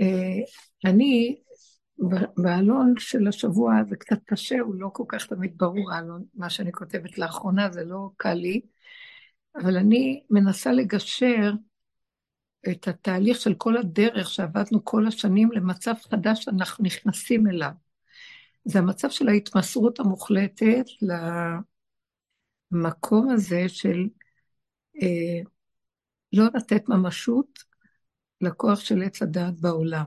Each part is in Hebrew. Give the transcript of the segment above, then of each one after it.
אה, אני, בעלון של השבוע זה קצת קשה, הוא לא כל כך תמיד ברור, העלון, מה שאני כותבת לאחרונה זה לא קל לי, אבל אני מנסה לגשר את התהליך של כל הדרך שעבדנו כל השנים למצב חדש שאנחנו נכנסים אליו. זה המצב של ההתמסרות המוחלטת למקום הזה של אה, לא לתת ממשות לכוח של עץ הדעת בעולם.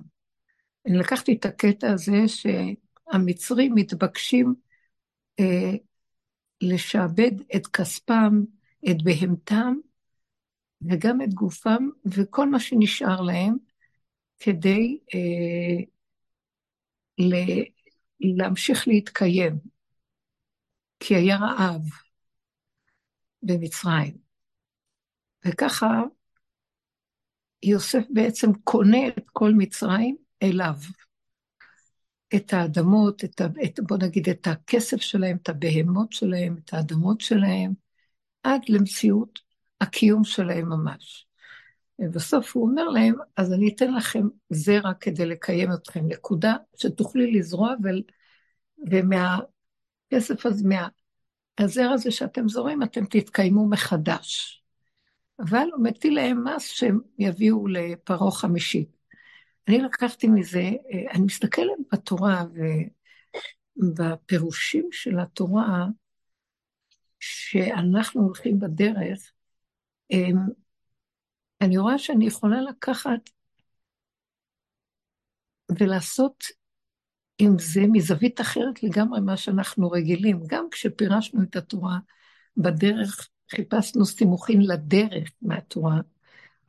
אני לקחתי את הקטע הזה שהמצרים מתבקשים אה, לשעבד את כספם, את בהמתם, וגם את גופם, וכל מה שנשאר להם, כדי אה, ל, להמשיך להתקיים. כי היה רעב במצרים. וככה יוסף בעצם קונה את כל מצרים אליו. את האדמות, את, את, בוא נגיד את הכסף שלהם, את הבהמות שלהם, את האדמות שלהם, עד למציאות הקיום שלהם ממש. ובסוף הוא אומר להם, אז אני אתן לכם זרע כדי לקיים אתכם, נקודה שתוכלי לזרוע, ו... ומהכסף הזה, מהזרע הזה שאתם זורעים, אתם תתקיימו מחדש. אבל הוא מטיל להם מס שהם יביאו לפרעה חמישית. אני לקחתי מזה, אה, אני מסתכלת בתורה ובפירושים של התורה, שאנחנו הולכים בדרך, אני רואה שאני יכולה לקחת ולעשות עם זה מזווית אחרת לגמרי מה שאנחנו רגילים. גם כשפירשנו את התורה בדרך, חיפשנו סימוכין לדרך מהתורה,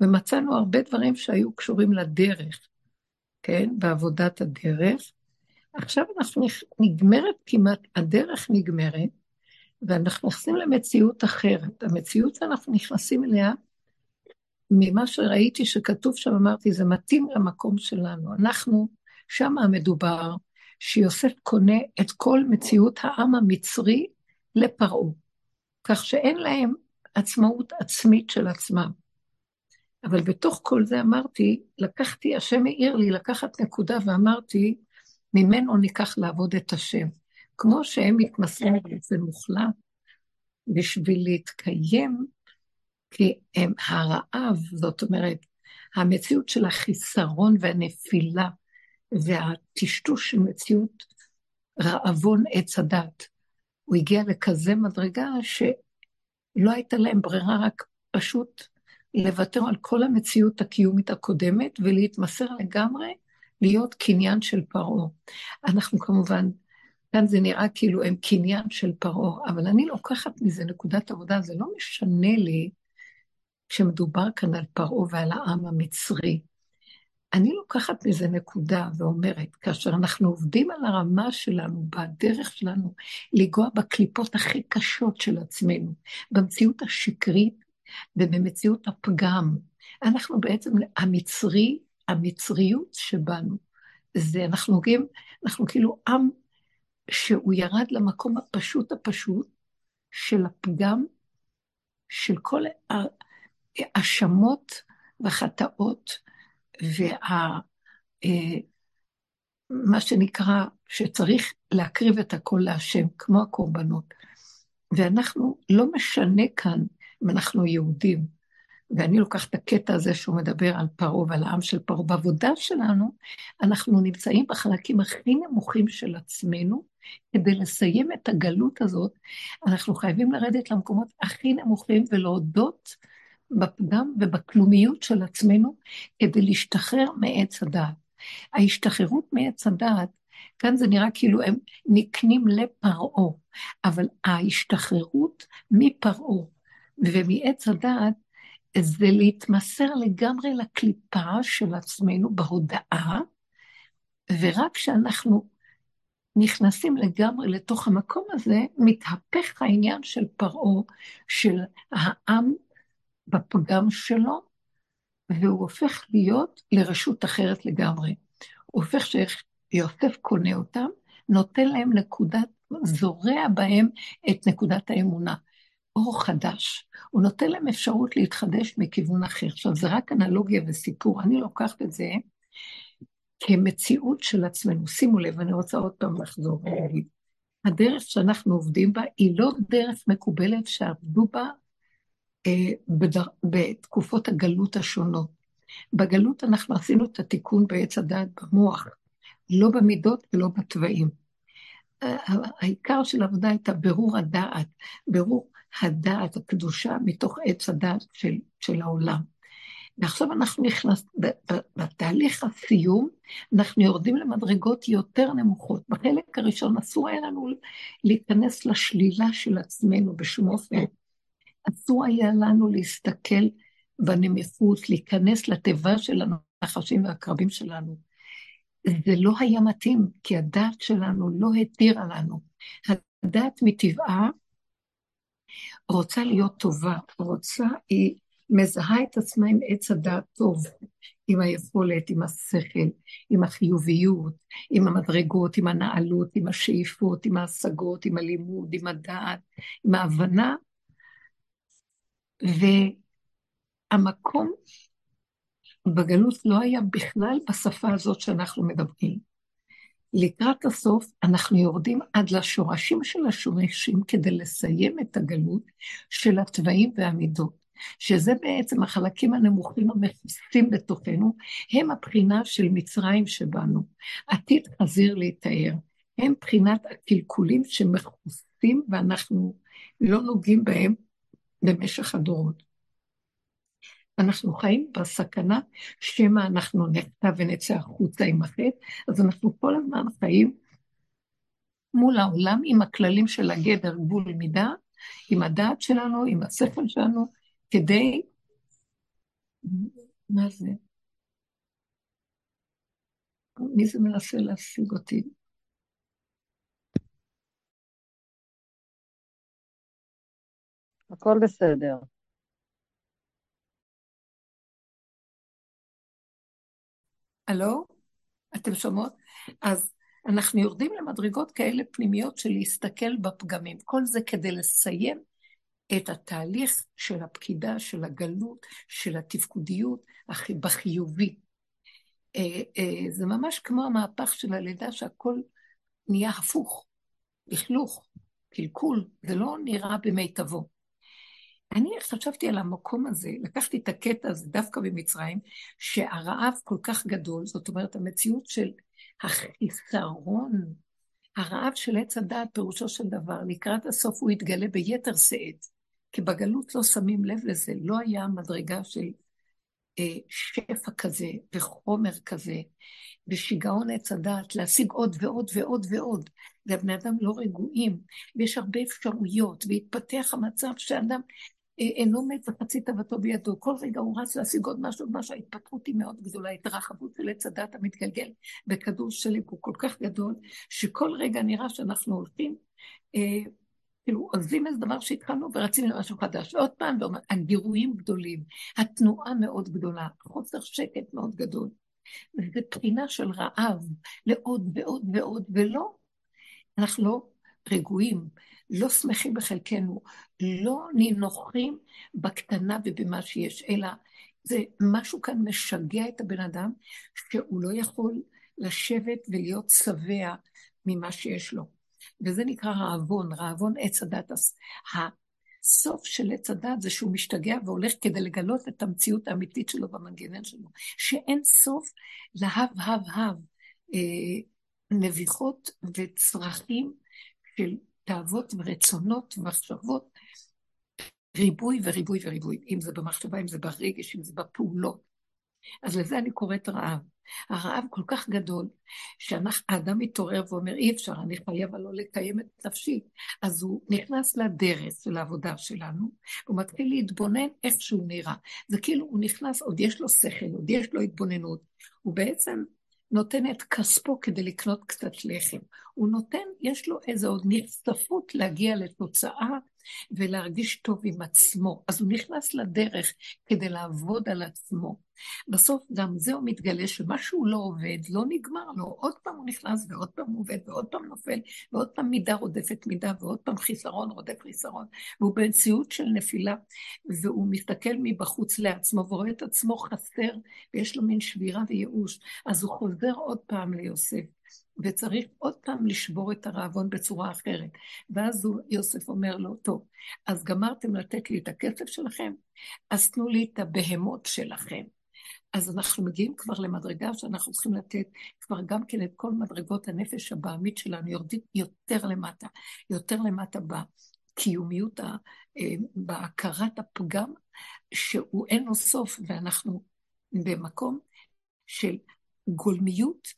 ומצאנו הרבה דברים שהיו קשורים לדרך, כן, בעבודת הדרך. עכשיו אנחנו נגמרת כמעט, הדרך נגמרת, ואנחנו נכנסים למציאות אחרת. המציאות שאנחנו נכנסים אליה, ממה שראיתי שכתוב שם, אמרתי, זה מתאים למקום שלנו. אנחנו, שם המדובר, שיוסף קונה את כל מציאות העם המצרי לפרעה, כך שאין להם עצמאות עצמית של עצמם. אבל בתוך כל זה אמרתי, לקחתי, השם העיר לי לקחת נקודה ואמרתי, ממנו ניקח לעבוד את השם. כמו שהם מתמסרים באופן מוחלט בשביל להתקיים, כי הם הרעב, זאת אומרת, המציאות של החיסרון והנפילה והטשטוש של מציאות רעבון עץ הדת. הוא הגיע לכזה מדרגה שלא הייתה להם ברירה רק פשוט לוותר על כל המציאות הקיומית הקודמת ולהתמסר לגמרי להיות קניין של פרעה. אנחנו כמובן כאן זה נראה כאילו הם קניין של פרעה, אבל אני לוקחת מזה נקודת עבודה, זה לא משנה לי כשמדובר כאן על פרעה ועל העם המצרי. אני לוקחת מזה נקודה ואומרת, כאשר אנחנו עובדים על הרמה שלנו, בדרך שלנו, לנגוע בקליפות הכי קשות של עצמנו, במציאות השקרית ובמציאות הפגם, אנחנו בעצם, המצרי, המצריות שבנו, זה אנחנו נוגעים, אנחנו כאילו עם שהוא ירד למקום הפשוט הפשוט של הפגם, של כל ההאשמות והחטאות וה... אה, מה שנקרא, שצריך להקריב את הכל להשם, כמו הקורבנות. ואנחנו, לא משנה כאן אם אנחנו יהודים, ואני לוקחת את הקטע הזה שהוא מדבר על פרעה ועל העם של פרעה. בעבודה שלנו, אנחנו נמצאים בחלקים הכי נמוכים של עצמנו, כדי לסיים את הגלות הזאת, אנחנו חייבים לרדת למקומות הכי נמוכים ולהודות בפגם ובכלומיות של עצמנו, כדי להשתחרר מעץ הדעת. ההשתחררות מעץ הדעת, כאן זה נראה כאילו הם נקנים לפרעה, אבל ההשתחררות מפרעה ומעץ הדעת זה להתמסר לגמרי לקליפה של עצמנו בהודאה, ורק כשאנחנו נכנסים לגמרי לתוך המקום הזה, מתהפך העניין של פרעה, של העם בפגם שלו, והוא הופך להיות לרשות אחרת לגמרי. הוא הופך שיוסף קונה אותם, נותן להם נקודת, זורע בהם את נקודת האמונה. אור חדש. הוא נותן להם אפשרות להתחדש מכיוון אחר. עכשיו, זה רק אנלוגיה וסיפור. אני לוקחת את זה כמציאות של עצמנו. שימו לב, אני רוצה עוד פעם לחזור הדרך שאנחנו עובדים בה היא לא דרך מקובלת שעבדו בה בדר... בתקופות הגלות השונות. בגלות אנחנו עשינו את התיקון בעץ הדעת במוח, לא במידות ולא בתוואים. העיקר של העבודה הייתה בירור הדעת, בירור הדעת הקדושה מתוך עץ הדעת של, של העולם. ועכשיו אנחנו נכנס, בתהליך הסיום, אנחנו יורדים למדרגות יותר נמוכות. בחלק הראשון אסור היה לנו להיכנס לשלילה של עצמנו בשום אופן. אסור היה לנו להסתכל בנמיכות, להיכנס לתיבה של הנחשים והקרבים שלנו. זה לא היה מתאים, כי הדעת שלנו לא התירה לנו. הדעת מטבעה רוצה להיות טובה, רוצה, היא מזהה את עצמה עם עץ הדעת טוב, עם היכולת, עם השכל, עם החיוביות, עם המדרגות, עם הנעלות, עם השאיפות, עם ההשגות, עם הלימוד, עם הדעת, עם ההבנה. והמקום בגלות לא היה בכלל בשפה הזאת שאנחנו מדברים. לקראת הסוף אנחנו יורדים עד לשורשים של השורשים כדי לסיים את הגלות של התוואים והמידות, שזה בעצם החלקים הנמוכים המכוסים בתוכנו, הם הבחינה של מצרים שבנו. עתיד חזיר להתאר, הם בחינת הקלקולים שמכוסים ואנחנו לא נוגעים בהם במשך הדורות. אנחנו חיים בסכנה שמא אנחנו נחטא ונצא החוצה עם החטא, אז אנחנו כל הזמן חיים מול העולם עם הכללים של הגדר גבול מידה, עם הדעת שלנו, עם השכל שלנו, כדי... מה זה? מי זה מנסה להשיג אותי? הכל בסדר. הלו? אתם שומעות? אז אנחנו יורדים למדרגות כאלה פנימיות של להסתכל בפגמים. כל זה כדי לסיים את התהליך של הפקידה, של הגלות, של התפקודיות בחיובי. אה, אה, זה ממש כמו המהפך של הלידה שהכל נהיה הפוך, לכלוך, קלקול, זה לא נראה במיטבו. אני חשבתי על המקום הזה, לקחתי את הקטע הזה דווקא במצרים, שהרעב כל כך גדול, זאת אומרת המציאות של החיסרון, הרעב של עץ הדעת פירושו של דבר, לקראת הסוף הוא יתגלה ביתר שאת, כי בגלות לא שמים לב לזה, לא היה מדרגה של אה, שפע כזה וחומר כזה, ושיגעון עץ הדעת, להשיג עוד ועוד ועוד ועוד. והבני אדם לא רגועים, ויש הרבה אפשרויות, והתפתח המצב שאדם אינו מת וחצי תאוותו בידו. כל רגע הוא רץ להשיג עוד משהו, עוד משהו. ההתפתחות היא מאוד גדולה, התרחבות של עץ הדת המתגלגל בכדור שלי הוא כל כך גדול, שכל רגע נראה שאנחנו הולכים, אה, כאילו עוזבים איזה דבר שהתחלנו ורצים למשהו חדש. ועוד פעם, הגירויים גדולים, התנועה מאוד גדולה, חוסר שקט מאוד גדול. וזו בחינה של רעב לעוד ועוד ועוד, ולא, אנחנו לא רגועים. לא שמחים בחלקנו, לא נינוחים בקטנה ובמה שיש, אלא זה משהו כאן משגע את הבן אדם, שהוא לא יכול לשבת ולהיות שבע ממה שיש לו. וזה נקרא רעבון, רעבון עץ הדת. הסוף של עץ הדת זה שהוא משתגע והולך כדי לגלות את המציאות האמיתית שלו במנגנן שלו, שאין סוף להב הב הב, אה, נביחות וצרכים של תאוות ורצונות ומחשבות, ריבוי וריבוי וריבוי, אם זה במחשבה, אם זה ברגש, אם זה בפעולות. אז לזה אני קוראת רעב. הרעב כל כך גדול, שהאדם מתעורר ואומר, אי אפשר, אני חייב הלא לקיים את נפשי. אז הוא נכנס לדרך של העבודה שלנו, הוא מתחיל להתבונן איך שהוא נראה. זה כאילו הוא נכנס, עוד יש לו שכל, עוד יש לו התבוננות. הוא בעצם נותן את כספו כדי לקנות קצת לחם. הוא נותן, יש לו איזו עוד נחשפות להגיע לתוצאה ולהרגיש טוב עם עצמו. אז הוא נכנס לדרך כדי לעבוד על עצמו. בסוף גם זהו מתגלה שמשהו לא עובד, לא נגמר לו, עוד פעם הוא נכנס ועוד פעם הוא עובד ועוד פעם נופל, ועוד פעם מידה רודפת מידה ועוד פעם חיסרון רודף חיסרון, והוא במציאות של נפילה, והוא מסתכל מבחוץ לעצמו ורואה את עצמו חסר, ויש לו מין שבירה וייאוש, אז הוא חוזר עוד פעם ליוסף. וצריך עוד פעם לשבור את הרעבון בצורה אחרת. ואז הוא, יוסף אומר לו, טוב, אז גמרתם לתת לי את הכסף שלכם? אז תנו לי את הבהמות שלכם. אז אנחנו מגיעים כבר למדרגה שאנחנו צריכים לתת כבר גם כן את כל מדרגות הנפש הבעמית שלנו, יורדים יותר למטה, יותר למטה בקיומיות, אה, בהכרת הפגם, שהוא אין לו סוף, ואנחנו במקום של גולמיות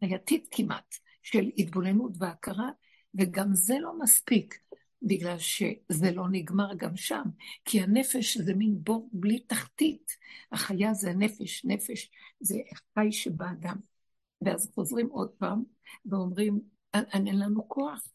חייתית כמעט, של התבוננות והכרה, וגם זה לא מספיק. בגלל שזה לא נגמר גם שם, כי הנפש זה מין בור בלי תחתית. החיה זה הנפש, נפש זה חי שבאדם. ואז חוזרים עוד פעם ואומרים, אין לנו כוח,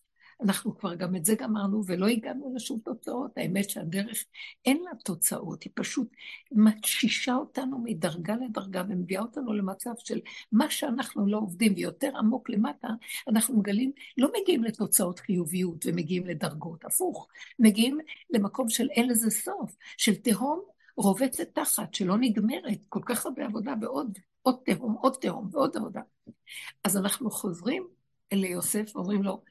אנחנו כבר גם את זה גמרנו ולא הגענו לשום תוצאות. האמת שהדרך אין לה תוצאות, היא פשוט מתשישה אותנו מדרגה לדרגה ומביאה אותנו למצב של מה שאנחנו לא עובדים ויותר עמוק למטה, אנחנו מגלים, לא מגיעים לתוצאות חיוביות ומגיעים לדרגות, הפוך, מגיעים למקום של אין לזה סוף, של תהום רובצת תחת, שלא נגמרת, כל כך הרבה עבודה ועוד עוד תהום, עוד תהום ועוד עבודה. אז אנחנו חוזרים ליוסף ואומרים לו,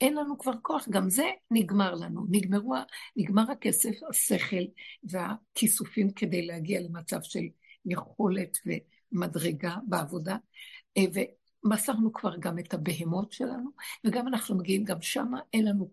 אין לנו כבר כוח, גם זה נגמר לנו. נגמרו, נגמר הכסף, השכל והכיסופים כדי להגיע למצב של יכולת ומדרגה בעבודה. אה, ומסרנו כבר גם את הבהמות שלנו, וגם אנחנו מגיעים, גם שמה אין לנו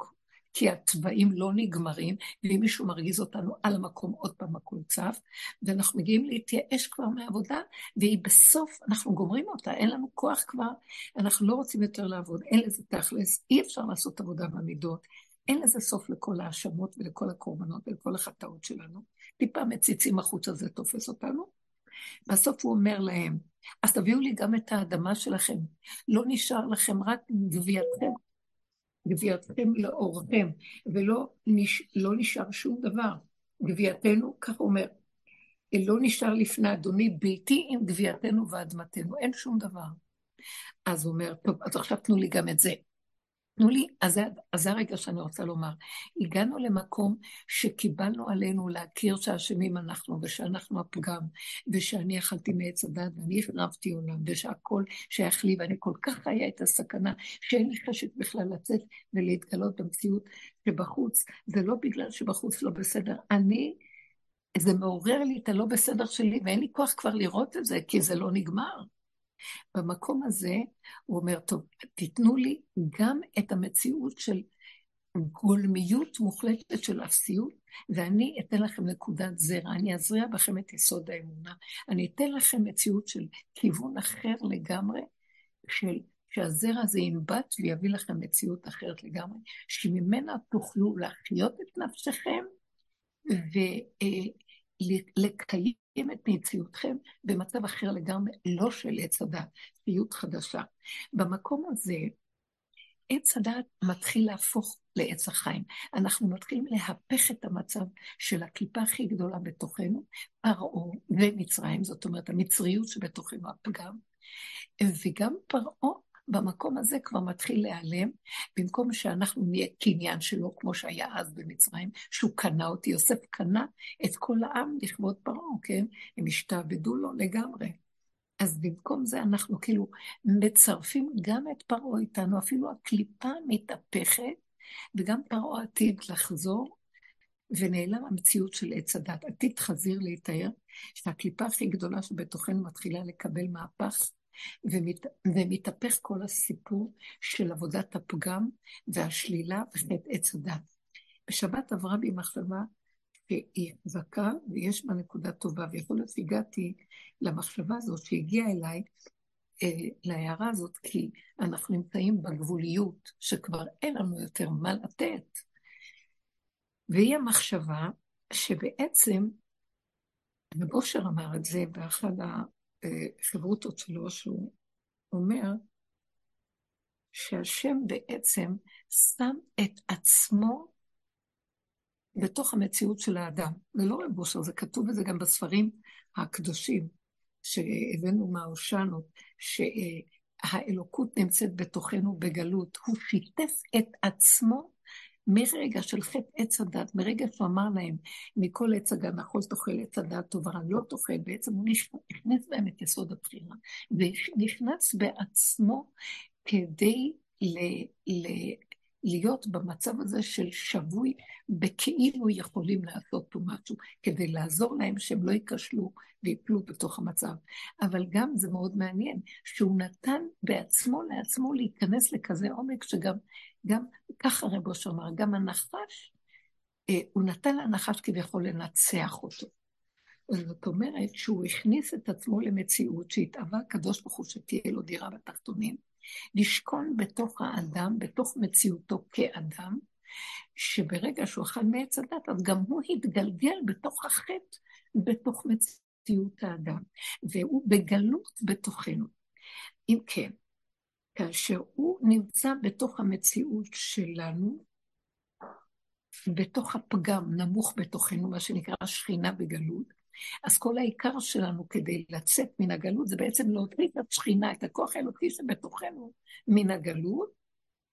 כי התוואים לא נגמרים, ואם מישהו מרגיז אותנו על המקום, עוד פעם הכל צף, ואנחנו מגיעים להתייאש כבר מהעבודה, והיא בסוף, אנחנו גומרים אותה, אין לנו כוח כבר, אנחנו לא רוצים יותר לעבוד, אין לזה תכלס, אי אפשר לעשות עבודה במידות, אין לזה סוף לכל ההאשמות ולכל הקורבנות ולכל החטאות שלנו. טיפה מציצים החוצה זה תופס אותנו. בסוף הוא אומר להם, אז תביאו לי גם את האדמה שלכם. לא נשאר לכם רק גבייתכם, גבייתכם לאורכם, ולא נש... לא נשאר שום דבר. גבייתנו, כך אומר, לא נשאר לפני אדוני ביתי עם גבייתנו ואדמתנו, אין שום דבר. אז הוא אומר, טוב, אז עכשיו תנו לי גם את זה. תנו לי, אז זה, הרגע שאני רוצה לומר. הגענו למקום שקיבלנו עלינו להכיר שאשמים אנחנו, ושאנחנו הפגם, ושאני אכלתי מעץ הדת, ואני החרבתי עולם, ושהכול שייך לי, ואני כל כך חיה את הסכנה, שאין לי חשק בכלל לצאת ולהתגלות במציאות שבחוץ. זה לא בגלל שבחוץ לא בסדר. אני, זה מעורר לי את הלא בסדר שלי, ואין לי כוח כבר לראות את זה, כי זה לא נגמר. במקום הזה הוא אומר, טוב, תיתנו לי גם את המציאות של גולמיות מוחלטת של אפסיות, ואני אתן לכם נקודת זרע, אני אזריע בכם את יסוד האמונה. אני אתן לכם מציאות של כיוון אחר לגמרי, של שהזרע הזה ינבט ויביא לכם מציאות אחרת לגמרי, שממנה תוכלו להחיות את נפשכם ולקיים את מציאותכם במצב אחר לגמרי, לא של עץ הדת, ציות חדשה. במקום הזה, עץ הדת מתחיל להפוך לעץ החיים. אנחנו מתחילים להפך את המצב של הקליפה הכי גדולה בתוכנו, פרעה ומצרים, זאת אומרת המצריות שבתוכנו, הפגם, וגם פרעה במקום הזה כבר מתחיל להיעלם, במקום שאנחנו נהיה קניין שלו, כמו שהיה אז במצרים, שהוא קנה אותי, יוסף קנה את כל העם לכבוד פרעה, כן? הם השתעבדו לו לגמרי. אז במקום זה אנחנו כאילו מצרפים גם את פרעה איתנו, אפילו הקליפה מתהפכת, וגם פרעה עתיד לחזור, ונעלם המציאות של עץ הדת. עתיד חזיר להתאר, שהקליפה הכי גדולה שבתוכנו מתחילה לקבל מהפך, ומת, ומתהפך כל הסיפור של עבודת הפגם והשלילה וחטא עץ הדת. בשבת עברה בי מחשבה שהיא חזקה ויש בה נקודה טובה, ויכול להיות שהגעתי למחשבה הזאת שהגיעה אליי, אה, להערה הזאת, כי אנחנו נמצאים בגבוליות שכבר אין לנו יותר מה לתת. והיא המחשבה שבעצם, ובושר אמר את זה באחד חברותות שלו, שהוא אומר שהשם בעצם שם את עצמו בתוך המציאות של האדם. זה לא רב אושר, זה כתוב בזה גם בספרים הקדושים שהבאנו מהאושנות, שהאלוקות נמצאת בתוכנו בגלות. הוא שיתף את עצמו מרגע של חטא עץ הדת, מרגע שהוא אמר להם, מכל עץ הגן אכול תאכל עץ הדת טוב ורע לא תאכל, בעצם הוא נכנס בהם את יסוד הבחירה, ונכנס בעצמו כדי ל, ל, להיות במצב הזה של שבוי, בכאילו יכולים לעשות פה משהו, כדי לעזור להם שהם לא ייכשלו ויפלו בתוך המצב. אבל גם זה מאוד מעניין, שהוא נתן בעצמו לעצמו להיכנס לכזה עומק, שגם, גם, ככה רבו שאמר, גם הנחש, אה, הוא נתן לנחש כביכול לנצח אותו. זאת אומרת שהוא הכניס את עצמו למציאות שהתאווה הקדוש ברוך הוא שתהיה לו דירה בתחתונים, לשכון בתוך האדם, בתוך מציאותו כאדם, שברגע שהוא אכל מעץ הדת, אז גם הוא התגלגל בתוך החטא, בתוך מציאות האדם, והוא בגלות בתוכנו. אם כן, כאשר הוא נמצא בתוך המציאות שלנו, בתוך הפגם נמוך בתוכנו, מה שנקרא שכינה בגלות, אז כל העיקר שלנו כדי לצאת מן הגלות זה בעצם להוציא את השכינה, את הכוח האלוקי שבתוכנו מן הגלות,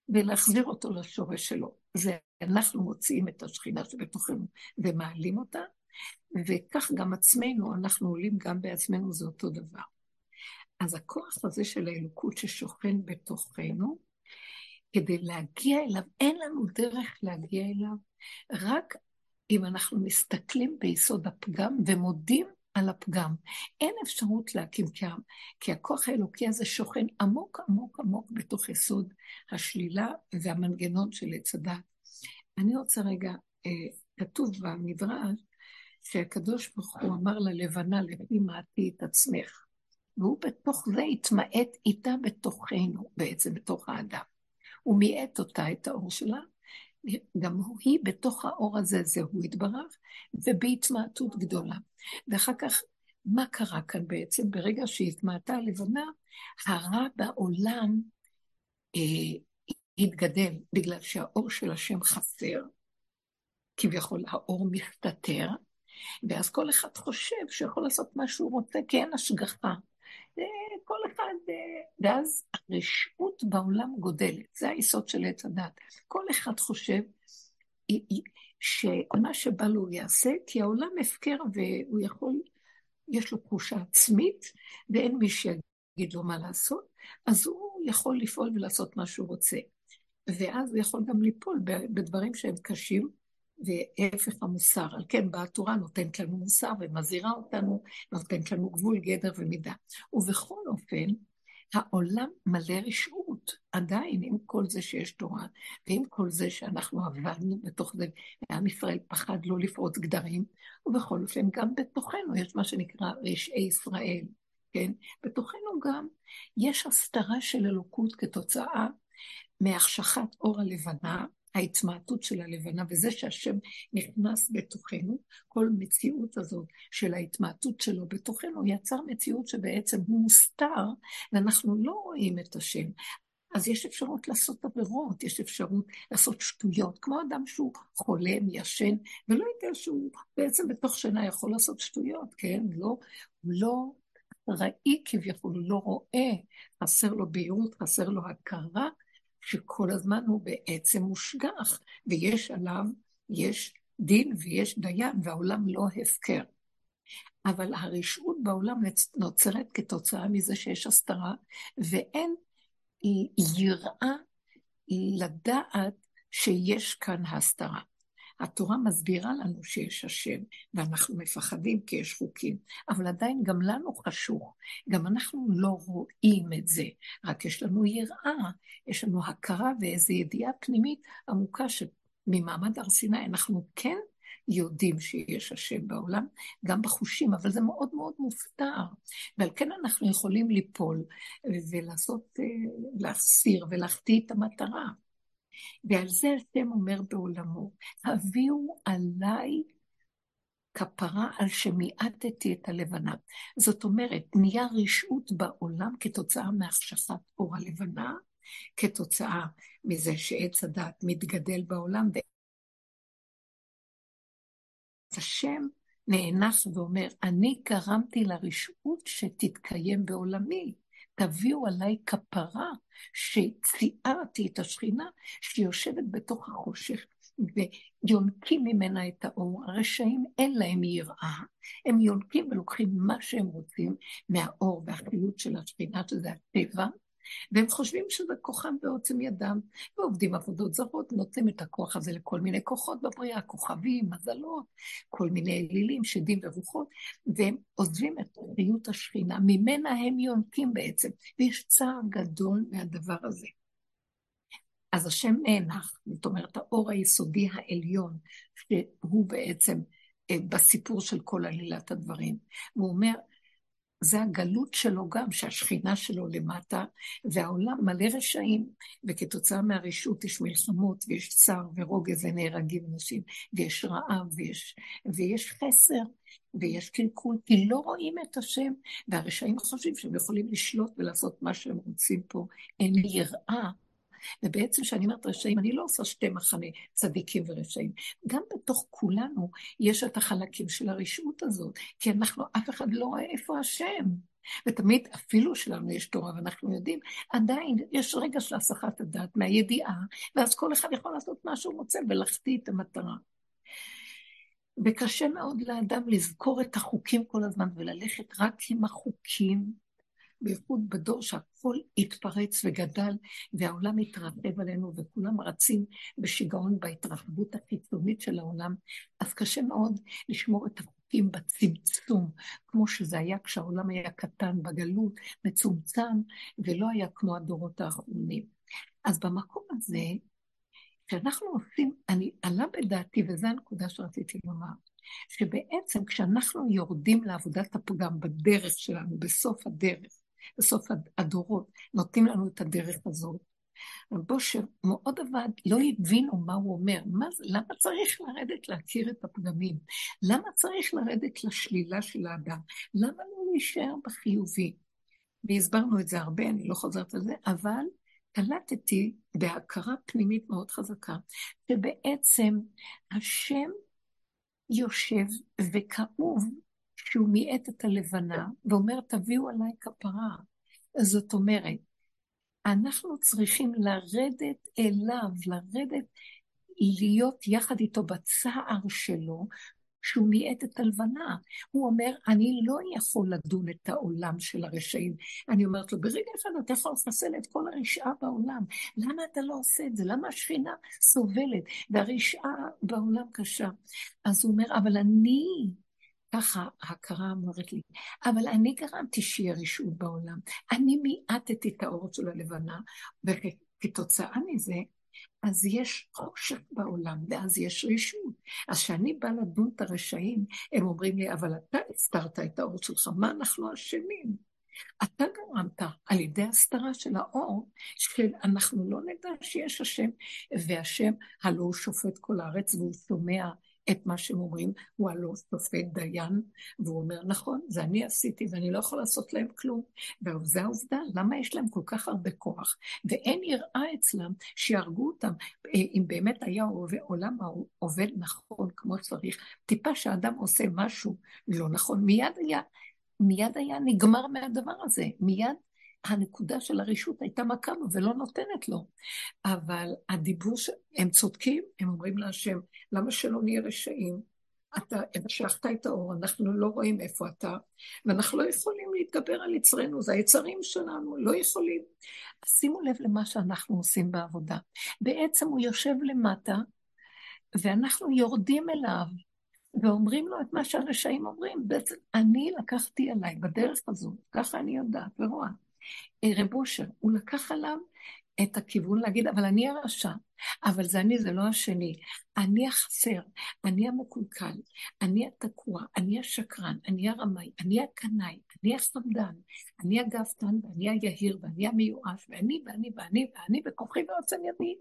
ולהחזיר אותו לשורש שלו. זה אנחנו מוציאים את השכינה שבתוכנו ומעלים אותה, וכך גם עצמנו, אנחנו עולים גם בעצמנו, זה אותו דבר. אז הכוח הזה של האלוקות ששוכן בתוכנו, כדי להגיע אליו, אין לנו דרך להגיע אליו, רק אם אנחנו מסתכלים ביסוד הפגם ומודים על הפגם. אין אפשרות להקים, כי, כי הכוח האלוקי הזה שוכן עמוק עמוק עמוק בתוך יסוד השלילה והמנגנון של עץ הדת. אני רוצה רגע, אה, כתוב במדרש, שהקדוש ברוך הוא אמר ללבנה, לפי מעטי את עצמך. והוא בתוך זה התמעט איתה בתוכנו, בעצם בתוך האדם. הוא מיעט אותה, את האור שלה, גם היא בתוך האור הזה, זה הוא התברך, ובהתמעטות גדולה. ואחר כך, מה קרה כאן בעצם? ברגע שהתמעטה הלבנה, הרע בעולם אה, התגדל, בגלל שהאור של השם חסר, כביכול האור מסתתר, ואז כל אחד חושב שיכול לעשות מה שהוא רוצה, כי אין השגחה. כל אחד, אה, ואז הרשעות בעולם גודלת, זה היסוד של עץ הדת. כל אחד חושב שמה שבא לו הוא יעשה, כי העולם הפקר והוא יכול, יש לו תחושה עצמית, ואין מי שיגיד לו מה לעשות, אז הוא יכול לפעול ולעשות מה שהוא רוצה. ואז הוא יכול גם ליפול בדברים שהם קשים, והפך המוסר. על כן באה התורה נותנת לנו מוסר ומזהירה אותנו, נותנת לנו גבול, גדר ומידה. ובכל אופן, העולם מלא רשעות, עדיין עם כל זה שיש תורה, ועם כל זה שאנחנו עבדנו בתוך זה, ועם ישראל פחד לא לפרוץ גדרים, ובכל אופן גם בתוכנו יש מה שנקרא רשעי ישראל, כן? בתוכנו גם יש הסתרה של אלוקות כתוצאה מהחשכת אור הלבנה, ההתמעטות של הלבנה, וזה שהשם נכנס בתוכנו, כל מציאות הזאת של ההתמעטות שלו בתוכנו, יצר מציאות שבעצם הוא מוסתר, ואנחנו לא רואים את השם. אז יש אפשרות לעשות עבירות, יש אפשרות לעשות שטויות, כמו אדם שהוא חולם, ישן, ולא יודע שהוא בעצם בתוך שינה יכול לעשות שטויות, כן? לא, הוא לא ראי כביכול, הוא לא רואה, חסר לו בהירות, חסר לו הכרה, שכל הזמן הוא בעצם מושגח, ויש עליו, יש דין ויש דיין, והעולם לא הפקר. אבל הרשעות בעולם נוצרת כתוצאה מזה שיש הסתרה, ואין יראה לדעת שיש כאן הסתרה. התורה מסבירה לנו שיש השם, ואנחנו מפחדים כי יש חוקים, אבל עדיין גם לנו חשוך, גם אנחנו לא רואים את זה, רק יש לנו יראה, יש לנו הכרה ואיזו ידיעה פנימית עמוקה שממעמד הר סיני אנחנו כן יודעים שיש השם בעולם, גם בחושים, אבל זה מאוד מאוד מופתר. ועל כן אנחנו יכולים ליפול ולעשות, אה, להסיר ולהחטיא את המטרה. ועל זה השם אומר בעולמו, הביאו עליי כפרה על שמיעטתי את הלבנה. זאת אומרת, נהיה רשעות בעולם כתוצאה מהחשכת אור הלבנה, כתוצאה מזה שעץ הדת מתגדל בעולם, השם נאנח ואומר, אני גרמתי לרשעות שתתקיים בעולמי. תביאו עליי כפרה שציערתי את השכינה שיושבת בתוך החושך ויונקים ממנה את האור. הרשעים אין להם יראה, הם יונקים ולוקחים מה שהם רוצים מהאור והחיות של השכינה, שזה הטבע, והם חושבים שזה כוחם ועוצם ידם, ועובדים עבודות זרות, נותנים את הכוח הזה לכל מיני כוחות בבריאה, כוכבים, מזלות, כל מיני אלילים, שדים ורוחות, והם עוזבים את חיות השכינה, ממנה הם יונקים בעצם, ויש צער גדול מהדבר הזה. אז השם נאנח, זאת אומרת, האור היסודי העליון, שהוא בעצם אה, בסיפור של כל עלילת הדברים. הוא אומר, זה הגלות שלו גם, שהשכינה שלו למטה, והעולם מלא רשעים, וכתוצאה מהרשות יש מלחמות, ויש צער ורוגז ונהרגים אנשים, ויש רעב, ויש, ויש חסר, ויש קלקול, כי לא רואים את השם, והרשעים חושבים שהם יכולים לשלוט ולעשות מה שהם רוצים פה. אין יראה ובעצם כשאני אומרת רשעים, אני לא עושה שתי מחנה, צדיקים ורשעים. גם בתוך כולנו יש את החלקים של הרשעות הזאת, כי אנחנו, אף אחד לא רואה איפה השם. ותמיד, אפילו שלנו יש תורה ואנחנו יודעים, עדיין יש רגע של הסחת הדעת מהידיעה, ואז כל אחד יכול לעשות מה שהוא רוצה ולחטיא את המטרה. וקשה מאוד לאדם לזכור את החוקים כל הזמן וללכת רק עם החוקים בייחוד בדור שהכל התפרץ וגדל והעולם התרחב עלינו וכולם רצים בשיגעון בהתרחבות החיצונית של העולם, אז קשה מאוד לשמור את החוקים בצמצום, כמו שזה היה כשהעולם היה קטן בגלות, מצומצם, ולא היה כמו הדורות האחרונים. אז במקום הזה, כשאנחנו עושים, אני עלה בדעתי, וזו הנקודה שרציתי לומר, שבעצם כשאנחנו יורדים לעבודת הפגם בדרך שלנו, בסוף הדרך, בסוף הדורות, נותנים לנו את הדרך הזאת. בושר מאוד עבד, לא הבינו מה הוא אומר. מה, למה צריך לרדת להכיר את הפגמים? למה צריך לרדת לשלילה של האדם? למה לא להישאר בחיובי? והסברנו את זה הרבה, אני לא חוזרת על זה, אבל קלטתי בהכרה פנימית מאוד חזקה, שבעצם השם יושב וכאוב שהוא מיעט את הלבנה ואומר, תביאו עליי כפרה. זאת אומרת, אנחנו צריכים לרדת אליו, לרדת, להיות יחד איתו בצער שלו, שהוא מיעט את הלבנה. הוא אומר, אני לא יכול לדון את העולם של הרשעים. אני אומרת לו, ברגע אחד אתה יכול לחסל את כל הרשעה בעולם. למה אתה לא עושה את זה? למה השכינה סובלת והרשעה בעולם קשה? אז הוא אומר, אבל אני ככה ההכרה אומרת לי, אבל אני גרמתי שיהיה רשעות בעולם. אני מיעטתי את האור של הלבנה, וכתוצאה מזה, אז יש חושך בעולם, ואז יש רשעות. אז כשאני באה לדון את הרשעים, הם אומרים לי, אבל אתה הסתרת את האור שלך, מה אנחנו אשמים? אתה גרמת על ידי הסתרה של האור, שאנחנו לא נדע שיש השם, והשם הלא הוא שופט כל הארץ והוא שומע את מה שהם אומרים, הוא הלא שופט דיין, והוא אומר, נכון, זה אני עשיתי ואני לא יכול לעשות להם כלום. וזו העובדה, למה יש להם כל כך הרבה כוח? ואין יראה אצלם שיהרגו אותם. אם באמת היה עולם עובד נכון כמו שצריך, טיפה שאדם עושה משהו לא נכון, מיד היה, מיד היה נגמר מהדבר הזה. מיד הנקודה של הרשות הייתה מכה ולא נותנת לו. אבל הדיבור, ש... הם צודקים, הם אומרים להשם, למה שלא נהיה רשעים? אתה המשכת את האור, אנחנו לא רואים איפה אתה, ואנחנו לא יכולים להתגבר על יצרנו, זה היצרים שלנו, לא יכולים. אז שימו לב למה שאנחנו עושים בעבודה. בעצם הוא יושב למטה, ואנחנו יורדים אליו, ואומרים לו את מה שהרשעים אומרים. בעצם אני לקחתי עליי בדרך הזו, ככה אני יודעת ורואה. רב אושר, הוא לקח עליו את הכיוון להגיד, אבל אני הרשע, אבל זה אני, זה לא השני. אני החסר, אני המקולקל, אני התקוע, אני השקרן, אני הרמאי, אני הקנאי, אני החמדן, אני הגאוותן, ואני היהיר, ואני המיואש, ואני, ואני, ואני, ואני בכוחי ועוצם ידי.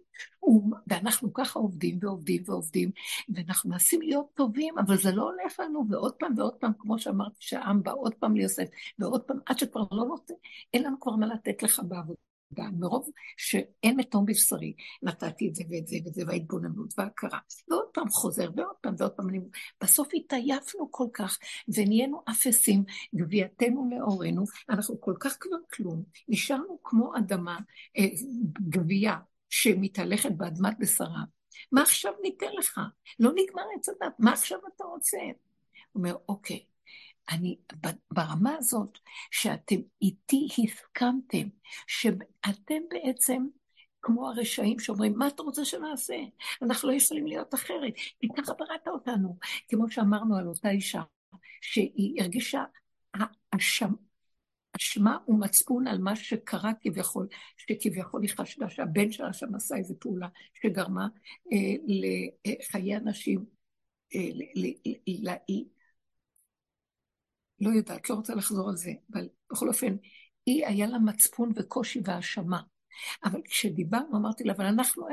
ואנחנו ככה עובדים ועובדים ועובדים, ואנחנו מנסים להיות טובים, אבל זה לא הולך לנו, ועוד פעם ועוד פעם, כמו שאמרתי, שהעם בא עוד פעם ליוסף, ועוד פעם, עד שכבר לא נותן, אין לנו כבר מה לתת לך בעבודה. מרוב שאין מתום בבשרי, נתתי את זה ואת זה ואת זה, וההתבוננות וההכרה, ועוד פעם חוזר, ועוד פעם ועוד פעם, אני... בסוף התעייפנו כל כך, ונהיינו אפסים, גבייתנו לאורנו, אנחנו כל כך כבר כלום, נשארנו כמו אדמה, אה, גבייה שמתהלכת באדמת בשרה. מה עכשיו ניתן לך? לא נגמר עץ הדת, מה עכשיו אתה רוצה? הוא אומר, אוקיי, אני, ברמה הזאת שאתם איתי הסכמתם, שאתם בעצם כמו הרשעים שאומרים, מה אתה רוצה שנעשה? אנחנו לא יכולים להיות אחרת, כי ככה בראת אותנו. כמו שאמרנו על אותה אישה, שהיא הרגישה אשם, אשמה ומצפון על מה שקרה כביכול, שכביכול היא חשדה שהבן שלה שם עשה איזו פעולה שגרמה אה, לחיי אנשים, אה, לא יודעת, לא רוצה לחזור על זה, אבל בכל אופן, היא היה לה מצפון וקושי והאשמה. אבל כשדיברנו, אמרתי לה, אבל אנחנו,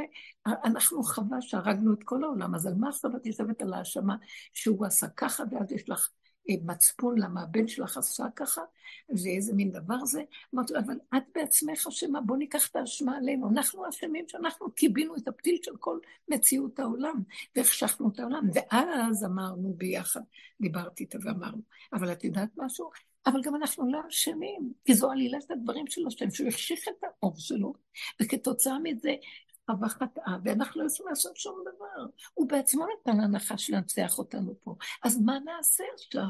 אנחנו חווה שהרגנו את כל העולם, אז על מה עכשיו את יושבת על האשמה שהוא עשה ככה, ואז יש לך מצפון למה הבן שלך עשה ככה, ואיזה מין דבר זה? אמרתי לה, אבל את בעצמך אשמה, בוא ניקח את האשמה עלינו. אנחנו אשמים שאנחנו קיבינו את הפתיל של כל מציאות העולם, והחשכנו את העולם. ואז אמרנו ביחד, דיברתי איתה ואמרנו, אבל את יודעת משהו? אבל גם אנחנו לא אשמים, כי זו עלילת הדברים של השם, שהוא החשיך את האור שלו, וכתוצאה מזה חווה חטאה, ואנחנו לא יכולים לעשות שום דבר. הוא בעצמו נתן לנחש לנצח אותנו פה. אז מה נעשה עכשיו?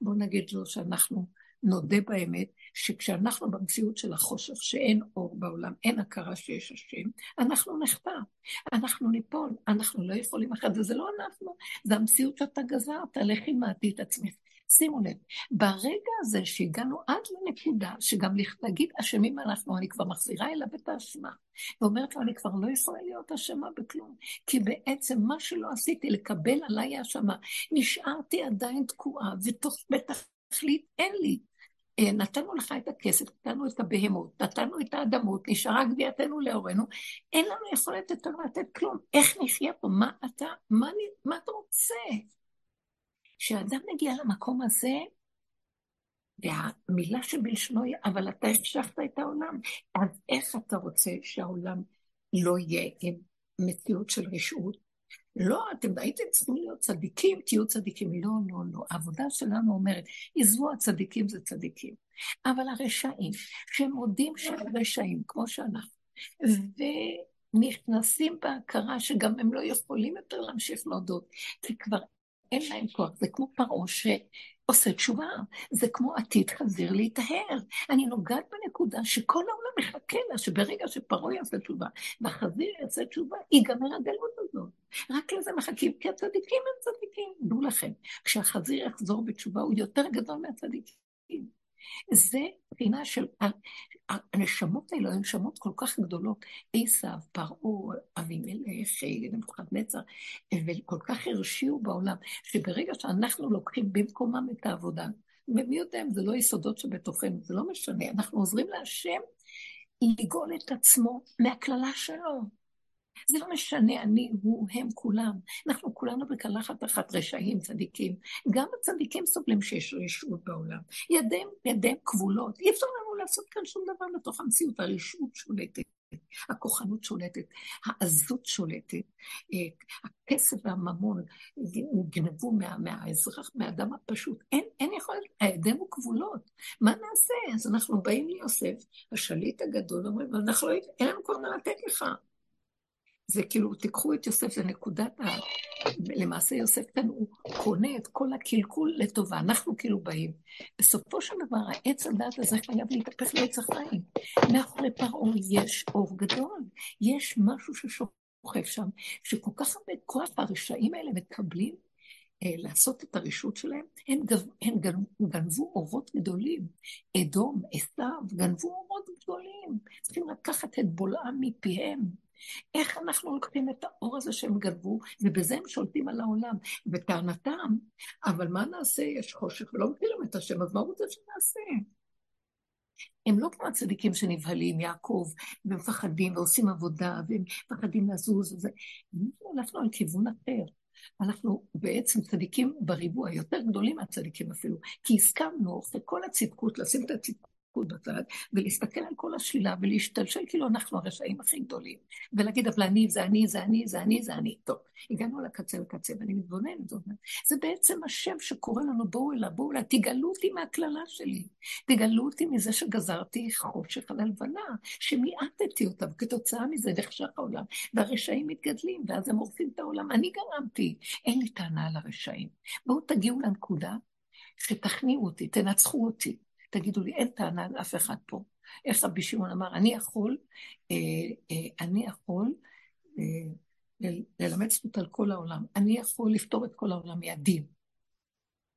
בואו נגיד לו שאנחנו נודה באמת, שכשאנחנו במציאות של החושך, שאין אור בעולם, אין הכרה שיש השם, אנחנו נחטא, אנחנו ניפול, אנחנו לא יכולים אחרת, וזה לא אנחנו, זה המציאות שאתה גזרת, לכי מעטי את עצמך. שימו לב, ברגע הזה שהגענו עד לנקודה שגם להגיד אשמים אנחנו, אני כבר מחזירה אליו את האשמה, ואומרת לו, אני כבר לא יכולה להיות אשמה בכלום, כי בעצם מה שלא עשיתי, לקבל עליי האשמה, נשארתי עדיין תקועה, בתכלית אין לי. אה, נתנו לך את הכסף, נתנו את הבהמות, נתנו את האדמות, נשארה גבייתנו לאורנו, אין לנו יכולת יותר לתת כלום. איך נחיה פה? מה אתה, מה, מה אתה רוצה? כשאדם מגיע למקום הזה, והמילה שבלשונו היא, אבל אתה החשבת את העולם, אז איך אתה רוצה שהעולם לא יהיה עם מציאות של רשעות? לא, אתם הייתם צריכים להיות צדיקים, תהיו צדיקים. לא, לא, לא. העבודה שלנו אומרת, עזבו הצדיקים זה צדיקים. אבל הרשעים, שהם מודים שהם רשעים, כמו שאנחנו, ונכנסים בהכרה שגם הם לא יכולים יותר להמשיך להודות, כי כבר אין להם כוח. זה כמו פרעה שעושה תשובה, זה כמו עתיד חזיר להיטהר. אני נוגעת בנקודה שכל העולם מחכה לה, שברגע שפרעה יעשה תשובה, והחזיר יעשה תשובה, ייגמר הגלות הזאת. רק לזה מחכים, כי הצדיקים הם צדיקים. דעו לכם, כשהחזיר יחזור בתשובה, הוא יותר גדול מהצדיקים. זה בחינה של הנשמות האלו, הן נשמות כל כך גדולות. עשיו, פרעה, אבימלך, נבוכדנצר, וכל כך הרשיעו בעולם, שברגע שאנחנו לוקחים במקומם את העבודה, ומי יודע אם זה לא יסודות שבתוכנו, זה לא משנה, אנחנו עוזרים להשם לגאול את עצמו מהקללה שלו. זה לא משנה, אני, הוא, הם, כולם. אנחנו כולנו בקלחת אחת רשעים, צדיקים. גם הצדיקים סובלים שיש רשעות בעולם. ידיהם, ידיהם כבולות. אי אפשר לנו לעשות כאן שום דבר בתוך המציאות. הרשעות שולטת. הכוחנות שולטת, העזות שולטת, הכסף והממון גנבו מה, מהאזרח, מהאדם הפשוט. אין, אין יכולת, הידינו כבולות. מה נעשה? אז אנחנו באים ליוסף, השליט הגדול, אומרים, אנחנו לא, אין לנו כבר מה לתת לך. זה כאילו, תיקחו את יוסף, זה נקודת ה... למעשה יוסף כאן הוא קונה את כל הקלקול לטובה, אנחנו כאילו באים. בסופו של דבר, העץ הדעת הזה חייב להתהפך לעץ החיים. מאחורי פרעה יש אור גדול, יש משהו ששוכב שם, שכל כך הרבה כוח הרשעים האלה מקבלים אה, לעשות את הרשות שלהם, הם, גב, הם גנבו אורות גדולים. אדום, עשיו, גנבו אורות גדולים. צריכים לקחת את בולעם מפיהם. איך אנחנו לוקחים את האור הזה שהם גנבו, ובזה הם שולטים על העולם. וטענתם, אבל מה נעשה? יש חושך ולא מכירים את השם, אז מה רוצה שנעשה? הם לא כמו הצדיקים שנבהלים, יעקב, ומפחדים ועושים עבודה, והם מפחדים לזוז וזה. אנחנו הלכנו על כיוון אחר. אנחנו בעצם צדיקים בריבוע, יותר גדולים מהצדיקים אפילו, כי הסכמנו אחרי כל הצדקות, לשים את הצדקות בצד, ולהסתכל על כל השלילה ולהשתלשל כאילו אנחנו הרשעים הכי גדולים, ולהגיד אבל אני זה אני זה אני זה אני זה אני. טוב, הגענו לקצה לקצה ואני מתבוננת, זה בעצם השם שקורא לנו בואו אליו, בואו אליו, תגלו אותי מהקללה שלי, תגלו אותי מזה שגזרתי חושך על הלבנה, שמיעטתי אותה, וכתוצאה מזה נחשך העולם, והרשעים מתגדלים, ואז הם הורסים את העולם, אני גרמתי, אין לי טענה על הרשעים. בואו תגיעו לנקודה שתכניעו אותי, תנצחו אותי. תגידו לי, אין טענה לאף אחד פה. איך רבי שמעון אמר, אני יכול, אה, אה, אני יכול אה, ללמד זכות על כל העולם. אני יכול לפתור את כל העולם מהדין.